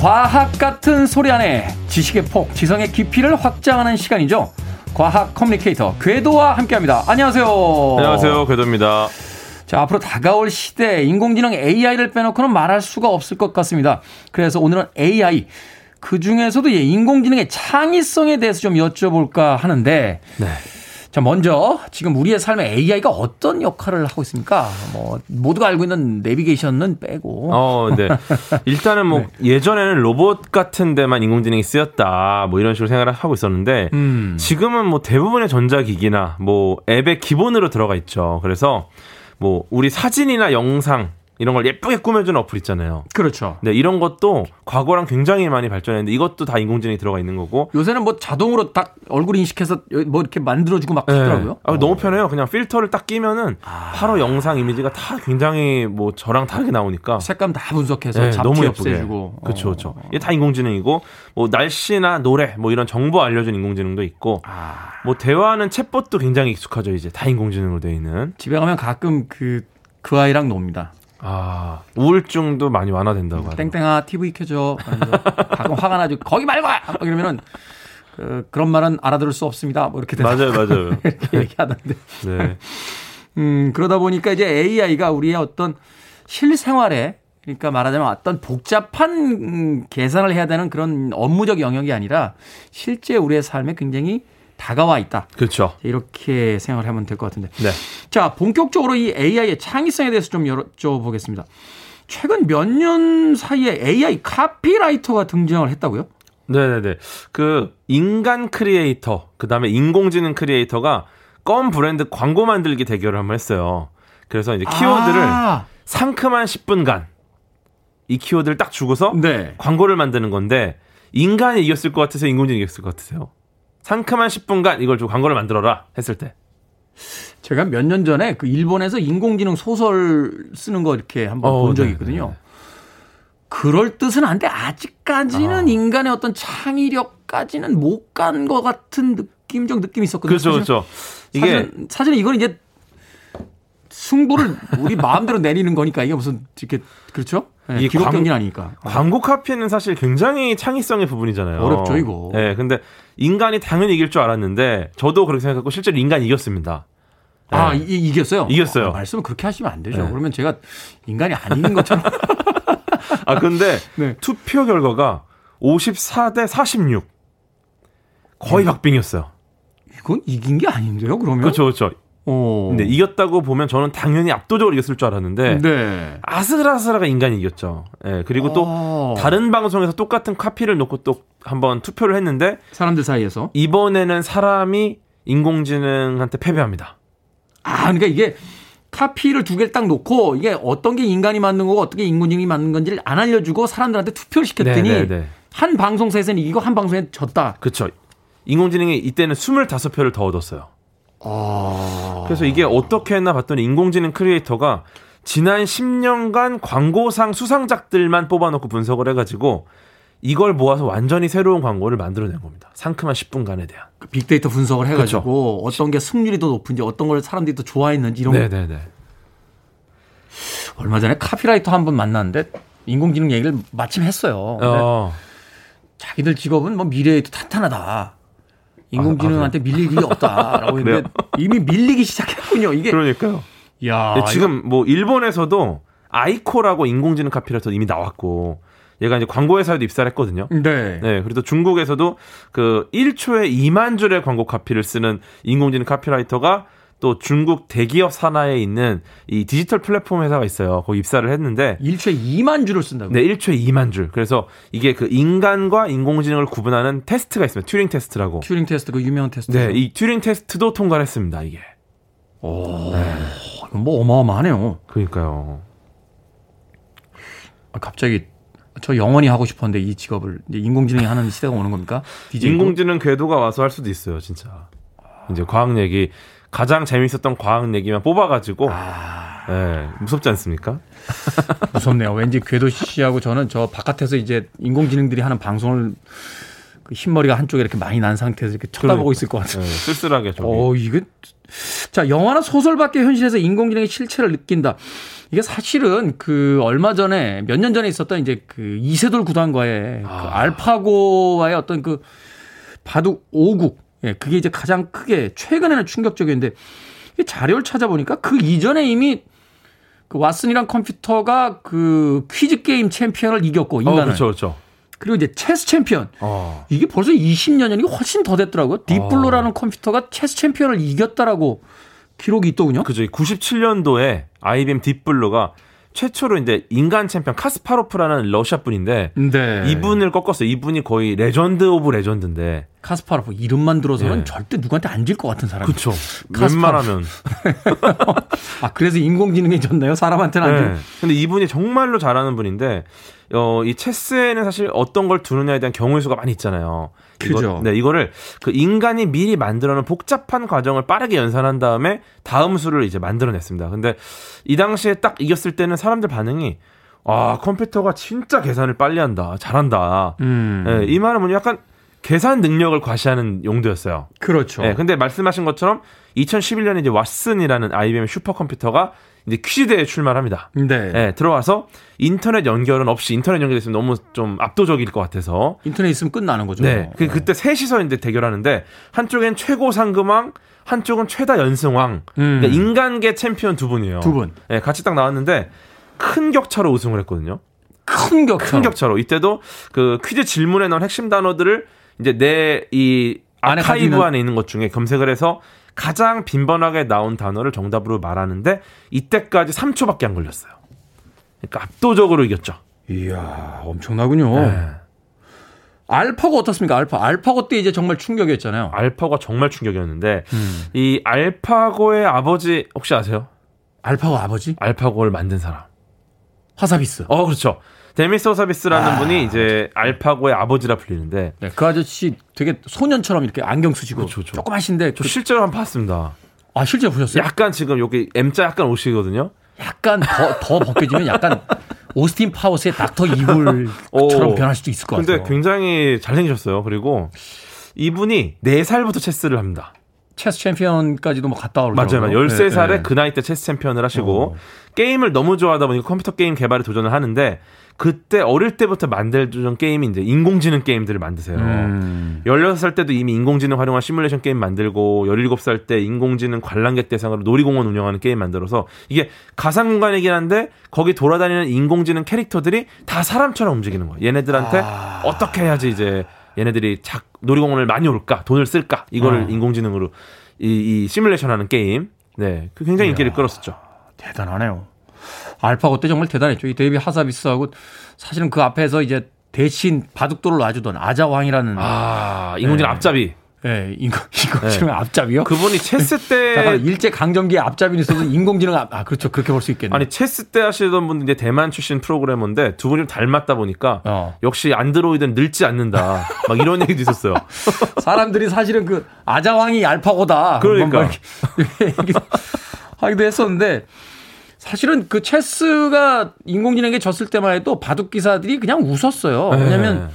과학 같은 소리 안에 지식의 폭, 지성의 깊이를 확장하는 시간이죠. 과학 커뮤니케이터 궤도와 함께합니다. 안녕하세요. 안녕하세요, 궤도입니다. 자, 앞으로 다가올 시대 인공지능 AI를 빼놓고는 말할 수가 없을 것 같습니다. 그래서 오늘은 AI 그 중에서도 이 인공지능의 창의성에 대해서 좀 여쭤볼까 하는데 네. 자, 먼저 지금 우리의 삶에 AI가 어떤 역할을 하고 있습니까? 뭐 모두가 알고 있는 내비게이션은 빼고 어, 네. 일단은 뭐 예전에는 로봇 같은 데만 인공지능이 쓰였다. 뭐 이런 식으로 생각을 하고 있었는데 음. 지금은 뭐 대부분의 전자기기나 뭐 앱의 기본으로 들어가 있죠. 그래서 뭐 우리 사진이나 영상 이런 걸 예쁘게 꾸며주는 어플 있잖아요. 그렇죠. 네, 이런 것도 과거랑 굉장히 많이 발전했는데 이것도 다 인공지능이 들어가 있는 거고. 요새는 뭐 자동으로 딱 얼굴 인식해서 뭐 이렇게 만들어주고 막 하더라고요. 아, 너무 편해요. 그냥 필터를 딱 끼면은 바로 영상 이미지가 다 굉장히 뭐 저랑 다르게 나오니까 색감 다 분석해서 네, 너무 예쁘게. 없애주고. 그렇죠, 어. 그렇죠. 이게 다 인공지능이고 뭐 날씨나 노래 뭐 이런 정보 알려준 인공지능도 있고 아, 뭐 대화하는 챗봇도 굉장히 익숙하죠. 이제 다 인공지능으로 되어 있는. 집에 가면 가끔 그, 그 아이랑 놉니다. 아 우울증도 많이 완화된다고 하더라고요. 땡땡아 TV 켜줘. 가끔 화가 나죠. 거기 말고 이러면은 그, 그런 말은 알아들을 수 없습니다. 뭐 이렇게 맞아요, 맞아요. 이렇게 얘기하던데. 네. 음, 그러다 보니까 이제 AI가 우리의 어떤 실생활에 그러니까 말하자면 어떤 복잡한 음, 계산을 해야 되는 그런 업무적 영역이 아니라 실제 우리의 삶에 굉장히 다가와 있다. 그렇죠. 이렇게 생각을 하면 될 것 같은데. 네. 자, 본격적으로 이 AI의 창의성에 대해서 좀 여쭤보겠습니다. 최근 몇 년 사이에 AI 카피라이터가 등장을 했다고요? 네네네. 그 인간 크리에이터, 그 다음에 인공지능 creator가 껌 브랜드 광고 만들기 대결을 한번 했어요. 그래서 이제 키워드를 아, 상큼한 10분간 이 키워드를 딱 주고서 네. 광고를 만드는 건데 인간이 이겼을 것 같으세요? 인공지능이 이겼을 것 같으세요? 상큼한 10분간 이걸 좀 광고를 만들어라 했을 때. 제가 몇 년 전에 그 일본에서 인공지능 소설 쓰는 거 이렇게 한번 어, 본 적이 네, 있거든요. 네. 그럴 뜻은 한데 아직까지는 아. 인간의 어떤 창의력까지는 못 간 것 같은 느낌적 느낌이 있었거든요. 그렇죠, 그렇죠. 이게 사실은, 사실은 이건 이제 승부를 우리 마음대로 내리는 거니까 이게 무슨 이렇게 그렇죠? 네, 이 기록 광- 경기는 아니니까. 광고 카피는 사실 굉장히 창의성의 부분이잖아요. 어렵죠, 이거. 네, 근데 인간이 당연히 이길 줄 알았는데 저도 그렇게 생각했고 실제로 인간이 이겼습니다. 아, 네. 이, 이겼어요? 이겼어요. 아, 말씀을 그렇게 하시면 안 되죠. 네. 그러면 제가 인간이 아닌 것처럼. 아 근데 네. 투표 결과가 54대 46 거의 박빙이었어요. 이건 이긴 게 아닌데요, 그러면? 그렇죠, 그렇죠. 어. 근데 이겼다고 보면 저는 당연히 압도적으로 이겼을 줄 알았는데 네. 아슬아슬하게 인간이 이겼죠. 예, 그리고 또 어. 다른 방송에서 똑같은 카피를 놓고 또 한번 투표를 했는데 사람들 사이에서. 이번에는 사람이 인공지능한테 패배합니다. 아, 그러니까 이게 카피를 두 개를 딱 놓고 이게 어떤 게 인간이 만든 거고 어떤 게 인공지능이 만든 건지를 안 알려주고 사람들한테 투표를 시켰더니 네, 네, 네. 한 방송사에서는 이기고 한 방송에 졌다. 그렇죠. 인공지능이 이때는 25표를 더 얻었어요. 아. 그래서 이게 어떻게 했나 봤더니 인공지능 크리에이터가 지난 10년간 광고상 수상작들만 뽑아놓고 분석을 해가지고 이걸 모아서 완전히 새로운 광고를 만들어낸 겁니다. 상큼한 10분간에 대한. 그 빅데이터 분석을 해가지고 어떤 게 승률이 더 높은지 어떤 걸 사람들이 더 좋아했는지 이런 거 네네네. 얼마 전에 카피라이터 한 분 만났는데 인공지능 얘기를 마침 했어요. 어, 자기들 직업은 뭐 미래에도 탄탄하다. 인공지능한테 밀릴 일이 없다라고 했는데 그래요? 이미 밀리기 시작했군요. 이게 그러니까요. 야 네, 지금 뭐 일본에서도 아이코라고 인공지능 카피라이터 이미 나왔고 얘가 이제 광고 회사에도 입사를 했거든요. 네. 네, 그리고 중국에서도 그 1초에 2만 줄의 광고 카피를 쓰는 인공지능 카피라이터가 또 중국 대기업 산하에 있는 이 디지털 플랫폼 회사가 있어요. 거기 입사를 했는데 일초에 2만 줄을 쓴다고. 네, 1초에 2만 줄. 그래서 이게 그 인간과 인공지능을 구분하는 테스트가 있습니다. 튜링 테스트라고. 튜링 테스트 그 유명한 테스트. 네, 이 튜링 테스트도 통과를 했습니다. 이게. 이건 뭐 어마어마하네요. 그러니까요. 아, 갑자기 저 영원히 하고 싶었는데 이 직업을 인공지능이 하는 시대가 오는 겁니까? 인공지능 궤도가 와서 할 수도 있어요, 진짜. 이제 과학 얘기 가장 재밌었던 과학 얘기만 뽑아가지고, 네, 무섭지 않습니까? 무섭네요. 왠지 궤도 씨하고 저는 저 바깥에서 이제 인공지능들이 하는 방송을 그 흰머리가 한쪽에 이렇게 많이 난 상태에서 이렇게 쳐다보고 있을 것 같아요. 네, 쓸쓸하게 저기. 어, 이거 자 영화나 소설 밖에 현실에서 인공지능의 실체를 느낀다. 이게 사실은 그 얼마 전에 몇 년 전에 있었던 이제 그 이세돌 구단과의 그 알파고와의 어떤 그 바둑 5국 예, 그게 이제 가장 크게 최근에는 충격적이었는데 이 자료를 찾아보니까 그 이전에 이미 그 왓슨이란 컴퓨터가 그 퀴즈 게임 챔피언을 이겼고 어, 인간을 그렇죠, 그렇죠. 그리고 이제 체스 챔피언 어. 이게 벌써 20년 전이 훨씬 더 됐더라고요. 딥블루라는 컴퓨터가 체스 챔피언을 이겼다라고 기록이 있더군요. 그죠. 97년도에 IBM 딥블루가 최초로 이제 인간 챔피언 카스파로프라는 러시아 분인데 네. 이분을 꺾었어요. 이분이 거의 legend of legend인데. 카스파로프 이름만 들어서는 예. 절대 누구한테 안 질 것 같은 사람. 카스파로프. 웬만하면. 아 그래서 인공지능이 졌나요? 사람한테는 안 네. 돼. 근데 이분이 정말로 잘하는 분인데, 어, 이 체스에는 사실 어떤 걸 두느냐에 대한 경우의 수가 많이 있잖아요. 이거- 그죠. 네, 이거를 그 인간이 미리 만들어놓은 복잡한 과정을 빠르게 연산한 다음에 다음 수를 이제 만들어냈습니다. 근데 이 당시에 딱 이겼을 때는 사람들 반응이 아, 컴퓨터가 진짜 계산을 빨리 한다. 잘한다. 음. 네, 이 말은 뭐냐 약간 계산 능력을 과시하는 용도였어요. 그렇죠. 네, 근데 말씀하신 것처럼 2011년에 이제 왓슨이라는 IBM 슈퍼컴퓨터가 이제 퀴즈대에 출마합니다. 네. 네, 들어와서 인터넷 연결은 없이 인터넷 연결됐으면 너무 좀 압도적일 것 같아서 인터넷 있으면 끝나는 거죠. 네, 그 그때 셋이서 이제 대결하는데 한쪽엔 최고 상금왕, 한쪽은 최다 연승왕, 음. 그러니까 인간계 챔피언 두 분이에요. 두 분. 네, 같이 딱 나왔는데 큰 격차로 우승을 했거든요. 큰 격차. 큰 격차로 이때도 그 퀴즈 질문에 나온 핵심 단어들을 이제 내 이 아카이브 안에 있는 것 중에 검색을 해서 가장 빈번하게 나온 단어를 정답으로 말하는데 이때까지 3초밖에 안 걸렸어요. 그러니까 압도적으로 이겼죠. 이야 엄청나군요. 네. 알파고 어떻습니까? 알파. 알파고 때 이제 정말 충격이었잖아요. 알파고가 정말 충격이었는데 음. 이 알파고의 아버지 혹시 아세요? 알파고 아버지 알파고를 만든 사람. 화사비스. 어 그렇죠. 데미소 서비스라는 분이 이제 알파고의 아버지라 불리는데 네, 그 아저씨 되게 소년처럼 이렇게 안경 쓰시고 그쵸, 그쵸. 조그마신데 저 그- 실제로 한번 봤습니다. 아 실제 보셨어요? 약간 지금 여기 M자 약간 오시거든요. 약간 더, 더 벗겨지면 약간 오스틴 파워스의 닥터 이불처럼 오. 변할 수도 있을 것 같아요. 근데 굉장히 잘생기셨어요. 그리고 이분이 4살부터 체스를 합니다. 체스 챔피언까지도 뭐 갔다 오고 맞아요. 맞아요. 13살에 네, 네. 그 나이 때 체스 챔피언을 하시고 어. 게임을 너무 좋아하다 보니까 컴퓨터 게임 개발에 도전을 하는데 그때 어릴 때부터 만들던 게임이 이제 인공지능 게임들을 만드세요. 음. 16살 때도 이미 인공지능 활용한 시뮬레이션 게임 만들고 17살 때 인공지능 관람객 대상으로 놀이공원 운영하는 게임 만들어서 이게 가상 공간이긴 한데 거기 돌아다니는 인공지능 캐릭터들이 다 사람처럼 움직이는 거예요. 얘네들한테 아. 어떻게 해야지 이제 얘네들이 작 놀이공원을 많이 올까 돈을 쓸까 이거를 어. 인공지능으로 이, 이 시뮬레이션 하는 게임 네, 그 굉장히 인기를. 끌었었죠. 대단하네요. 알파고 때 정말 대단했죠. 이 데미스 하사비스하고 사실은 그 앞에서 이제 대신 바둑돌을 놔주던 아자황이라는 아, 인공지능 네. 앞잡이. 예, 인공, 인공지능 앞잡이요? 그분이 체스 잠깐 때 일제 강점기에 앞잡이는 있어도 인공지능 앞, 아 그렇죠 그렇게 볼 수 있겠네요. 아니 체스 때 하시던 분이 이제 대만 출신 프로그래머인데 두 분이 좀 닮았다 보니까 어. 역시 안드로이드는 늙지 않는다. 막 이런 얘기도 있었어요. 사람들이 사실은 그 아자왕이 알파고다. 그러니까. 얘기도 하기도 했었는데 사실은 그 체스가 인공지능에게 졌을 때만 해도 바둑 기사들이 그냥 웃었어요. 왜냐하면 네.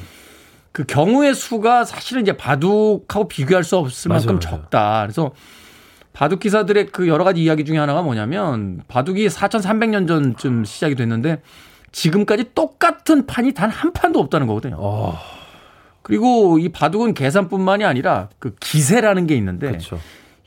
그 경우의 수가 사실은 이제 바둑하고 비교할 수 없을 맞아요, 만큼 맞아요. 적다. 그래서 바둑 기사들의 그 여러 가지 이야기 중에 하나가 뭐냐면 바둑이 4,300년 전쯤 시작이 됐는데 지금까지 똑같은 판이 단 한 판도 없다는 거거든요. 어, 그리고 이 바둑은 계산뿐만이 아니라 그 기세라는 게 있는데 그렇죠.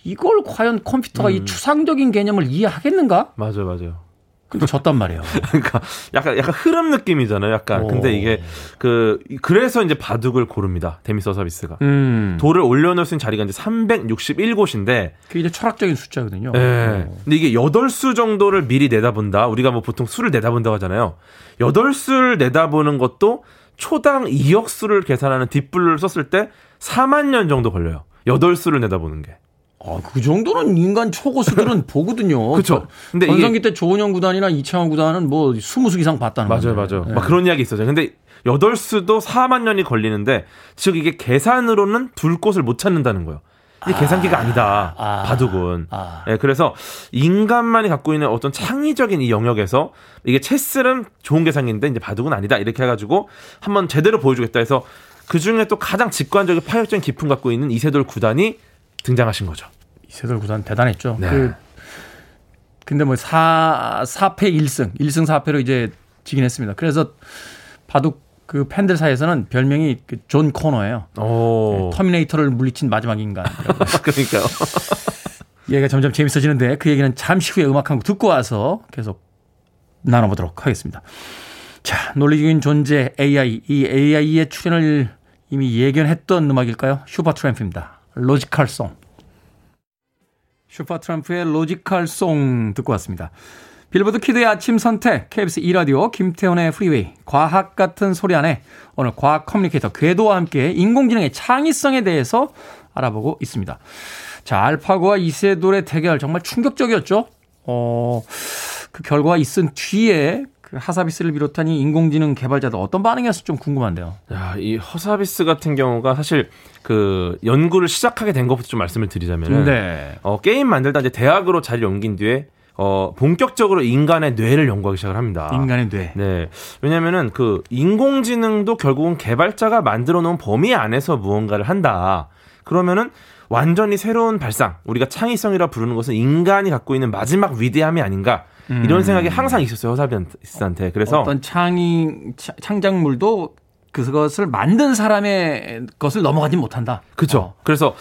이걸 과연 컴퓨터가 음. 이 추상적인 개념을 이해하겠는가? 맞아요, 맞아요. 근데 졌단 말이에요. 그러니까 약간 약간 흐름 느낌이잖아요. 약간. 오. 근데 이게 그 그래서 이제 바둑을 고릅니다. 데미서 서비스가. 음. 돌을 올려놓을 수 있는 자리가 이제 361곳인데 그게 이제 철학적인 숫자거든요. 예. 근데 이게 8수 정도를 미리 내다본다. 우리가 뭐 보통 수를 내다본다고 하잖아요. 8수를 내다보는 것도 초당 2억 수를 계산하는 딥블루를 썼을 때 4만 년 정도 걸려요. 8수를 내다보는 게. 아, 그 정도는 인간 초고수들은 보거든요. 그쵸. 근데 근데 전성기 때 조은영 구단이나 이창원 구단은 뭐 20수 이상 봤다는 맞아요, 건데. 맞아요. 예. 막 그런 이야기 있었죠. 근데 8수도 4만 년이 걸리는데 즉 이게 계산으로는 둘 곳을 못 찾는다는 거예요. 이게 계산기가 아니다. 아. 바둑은. 아. 예, 그래서 인간만이 갖고 있는 어떤 창의적인 이 영역에서 이게 체스는 좋은 계산기인데 이제 바둑은 아니다. 이렇게 해가지고 한번 제대로 보여주겠다 해서 그 중에 또 가장 직관적인 파격적인 기풍 갖고 있는 이세돌 구단이 등장하신 거죠. 이세돌 구단 대단했죠. 네. 그 근데 뭐 4, 4패 1승, 1승 4패로 이제 지긴 했습니다. 그래서 바둑 그 팬들 사이에서는 별명이 그 존 코너예요. 오. 터미네이터를 물리친 마지막 인간. 그러니까요. 얘기가 점점 재밌어지는데 그 얘기는 잠시 후에 음악 한 곡 듣고 와서 계속 나눠보도록 하겠습니다. 자, 논리적인 존재 AI. 이 AI의 출현을 이미 예견했던 음악일까요? 슈퍼 트램프입니다. Logical Song. 슈퍼트램프의 Logical Song 듣고 왔습니다. 빌보드 키드의 아침 선택, KBS 2라디오, 김태훈의 프리웨이, 과학 같은 소리 안에 오늘 과학 communicator 궤도와 함께 인공지능의 창의성에 대해서 알아보고 있습니다. 자, 알파고와 이세돌의 대결 정말 충격적이었죠? 어, 그 결과가 있은 뒤에 그 하사비스를 비롯한 이 인공지능 개발자들 어떤 반응이었을지 좀 궁금한데요. 야, 이 허사비스 같은 경우가 사실 그 연구를 시작하게 된 것부터 좀 말씀을 드리자면은 네. 어, 게임 만들다 이제 대학으로 자리를 옮긴 뒤에 어, 본격적으로 인간의 뇌를 연구하기 시작을 합니다. 인간의 뇌. 네. 왜냐면은 그 인공지능도 결국은 개발자가 만들어 놓은 범위 안에서 무언가를 한다. 그러면은 완전히 새로운 발상, 우리가 창의성이라 부르는 것은 인간이 갖고 있는 마지막 위대함이 아닌가. 이런 생각이 항상 있었어요, 허사비스한테. 그래서 음. 어떤 창의 차- 창작물도 그것을 만든 사람의 것을 넘어가지 못한다. 그렇죠. 어. 그래서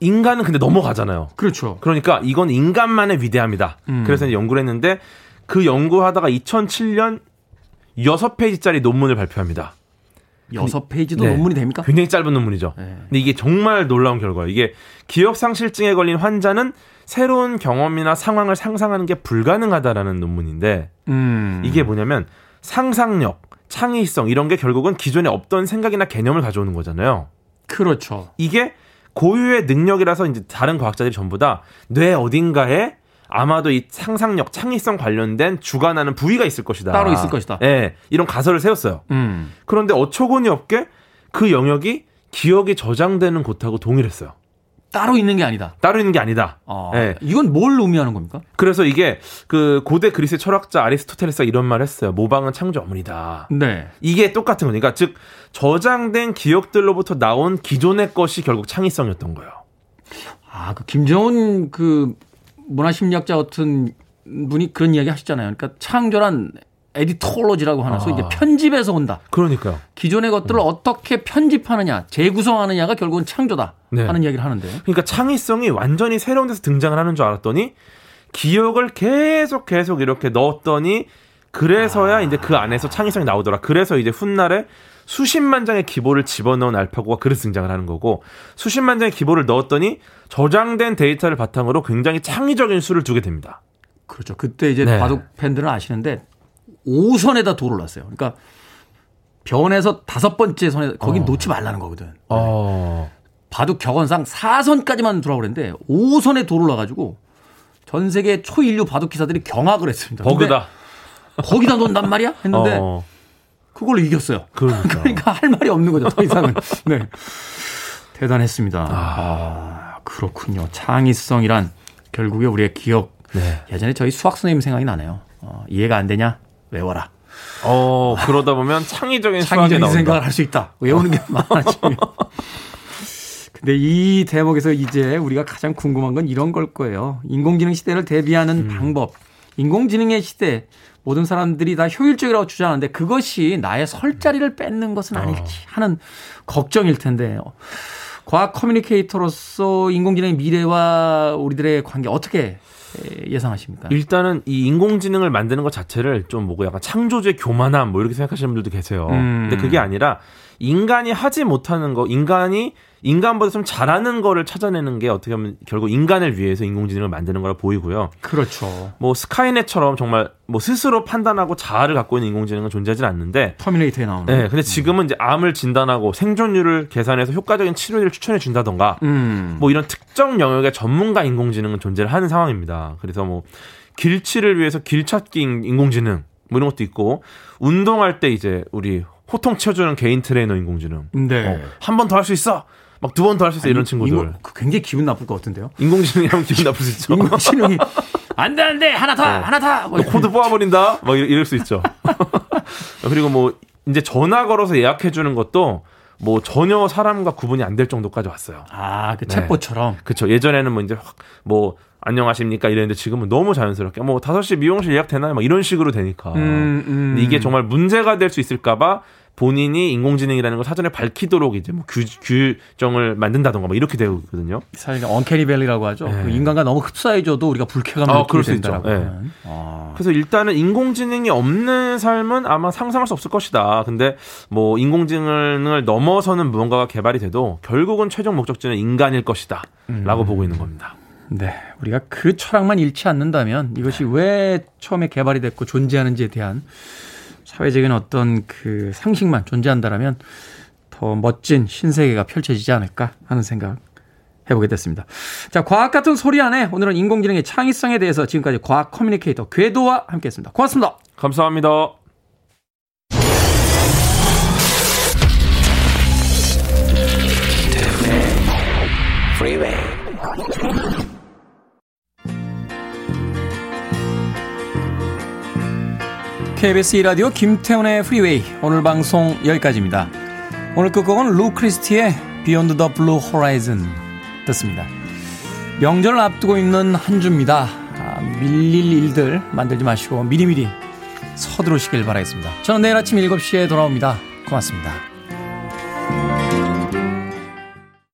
인간은 근데 넘어가잖아요. 그렇죠. 그러니까 이건 인간만의 위대함이다. 음. 그래서 연구를 했는데 그 연구하다가 2007년 6페이지짜리 논문을 발표합니다. 여섯 페이지도 네. 논문이 됩니까? 굉장히 짧은 논문이죠. 네. 근데 이게 정말 놀라운 결과예요. 이게 기억 상실증에 걸린 환자는 새로운 경험이나 상황을 상상하는 게 불가능하다라는 논문인데 음. 이게 뭐냐면 상상력, 창의성 이런 게 결국은 기존에 없던 생각이나 개념을 가져오는 거잖아요. 그렇죠. 이게 고유의 능력이라서 이제 다른 과학자들이 전부 다 뇌 어딘가에 아마도 이 상상력, 창의성 관련된 주관하는 부위가 있을 것이다. 따로 있을 것이다. 예, 이런 가설을 세웠어요. 음. 그런데 어처구니 없게 그 영역이 기억이 저장되는 곳하고 동일했어요. 따로 있는 게 아니다. 따로 있는 게 아니다. 아, 예. 이건 뭘 의미하는 겁니까? 그래서 이게 그 고대 그리스 철학자 아리스토텔레스가 이런 말을 했어요. 모방은 창조 어머니다. 네. 이게 똑같은 거니까 즉 저장된 기억들로부터 나온 기존의 것이 결국 창의성이었던 거예요. 아, 그 김정은 그 문화심리학자 같은 분이 그런 이야기 하시잖아요. 그러니까 창조란 에디톨로지라고 하나, 소위 이제 편집에서 온다. 그러니까요. 기존의 것들을 어떻게 편집하느냐, 재구성하느냐가 결국은 창조다 네. 하는 이야기를 하는데. 그러니까 창의성이 완전히 새로운 데서 등장을 하는 줄 알았더니 기억을 계속 계속 이렇게 넣었더니 그래서야 이제 그 안에서 창의성이 나오더라. 그래서 이제 훗날에 수십만 장의 기보를 집어넣은 알파고가 그래서 등장을 하는 거고 수십만 장의 기보를 넣었더니 저장된 데이터를 바탕으로 굉장히 창의적인 수를 두게 됩니다. 그렇죠. 그때 이제 네. 바둑 팬들은 아시는데 5선에다 도를 놨어요. 그러니까 변에서 다섯 번째 선에 거긴 놓지 말라는 거거든. 어. 바둑 격언상 4선까지만 두라고 그랬는데 5선에 도를 놔가지고 전 세계 초인류 바둑 기사들이 경악을 했습니다. 버그다. 거기다 놓는단 말이야? 했는데 어. 그걸로 이겼어요. 그러니까. 그러니까 할 말이 없는 거죠. 더 이상은. 네. 대단했습니다. 아, 그렇군요. 창의성이란 결국에 우리의 기억. 네. 예전에 저희 수학 선생님 생각이 나네요. 어, 이해가 안 되냐? 외워라. 어, 그러다 보면 창의적인 창의적인. 생각을 할 수 있다. 외우는 게 많아지면. 근데 이 대목에서 이제 우리가 가장 궁금한 건 이런 걸 거예요. 인공지능 시대를 대비하는 방법. 인공지능의 시대 모든 사람들이 다 효율적이라고 주장하는데 그것이 나의 설 자리를 뺏는 것은 아닐지 하는 걱정일 텐데요. 과학 커뮤니케이터로서 인공지능의 미래와 우리들의 관계 어떻게 예상하십니까? 일단은 이 인공지능을 만드는 것 자체를 좀 뭐고 약간 창조주의 교만함 뭐 이렇게 생각하시는 분들도 계세요. 음. 근데 그게 아니라 인간이 하지 못하는 거, 인간이 인간보다 좀 잘하는 거를 찾아내는 게 어떻게 보면 결국 인간을 위해서 인공지능을 만드는 거라 보이고요. 그렇죠. 뭐 스카이넷처럼 정말 뭐 스스로 판단하고 자아를 갖고 있는 인공지능은 존재하지 않는데 터미네이터에 나오는. 네, 근데 지금은 이제 암을 진단하고 생존율을 계산해서 효과적인 치료를 추천해 준다던가 음. 뭐 이런 특정 영역의 전문가 인공지능은 존재를 하는 상황입니다. 그래서 뭐 길치를 위해서 길찾기 인- 인공지능 뭐 이런 것도 있고 운동할 때 이제 우리 호통 쳐주는 개인 트레이너 인공지능 네. 한번 더 할 수 있어 막 두 번 더 할 수 있어 이런 친구들 인공- 그 굉장히 기분 나쁠 것 같은데요. 인공지능이라면 기분 나쁠 수 있죠. 인공지능이 안돼 안돼 하나 더 하나 더. 뭐 너 코드 뽑아버린다 막 이럴- 이럴 수 있죠. 그리고 뭐 이제 전화 걸어서 예약해 주는 것도 뭐 전혀 사람과 구분이 안 될 정도까지 왔어요. 아그 네. 챗봇처럼. 그쵸. 예전에는 뭐 이제 확 뭐 안녕하십니까 이랬는데 지금은 너무 자연스럽게 뭐 5시 미용실 예약 되나요? 막 이런 식으로 되니까. 음, 음. 이게 정말 문제가 될 수 있을까 봐 본인이 인공지능이라는 걸 사전에 밝히도록 이제 뭐 규, 규정을 만든다던가 뭐 이렇게 되고 있거든요. 사실 언캐니밸리라고 하죠. 네. 그 인간과 너무 흡사해져도 우리가 불쾌감을 아, 느끼게. 된다라고. 네. 아. 그래서 일단은 인공지능이 없는 삶은 아마 상상할 수 없을 것이다. 근데 뭐 인공지능을 넘어서는 무언가가 개발이 돼도 결국은 최종 목적지는 인간일 것이다. 라고 보고 있는 겁니다. 네. 우리가 그 철학만 잃지 않는다면 이것이 왜 처음에 개발이 됐고 존재하는지에 대한 사회적인 어떤 그 상식만 존재한다라면 더 멋진 신세계가 펼쳐지지 않을까 하는 생각 해보게 됐습니다. 자, 과학 같은 소리 안에 오늘은 인공지능의 창의성에 대해서 지금까지 과학 커뮤니케이터 궤도와 함께 했습니다. 고맙습니다. 감사합니다. KBS 2라디오 김태훈의 프리웨이 오늘 방송 여기까지입니다. 오늘 끝곡은 루 크리스티의 Beyond the Blue Horizon 듣습니다. 명절을 앞두고 있는 한 주입니다. 아, 밀릴 일들 만들지 마시고 미리미리 서두르시길 바라겠습니다. 저는 내일 아침 7시에 돌아옵니다. 고맙습니다.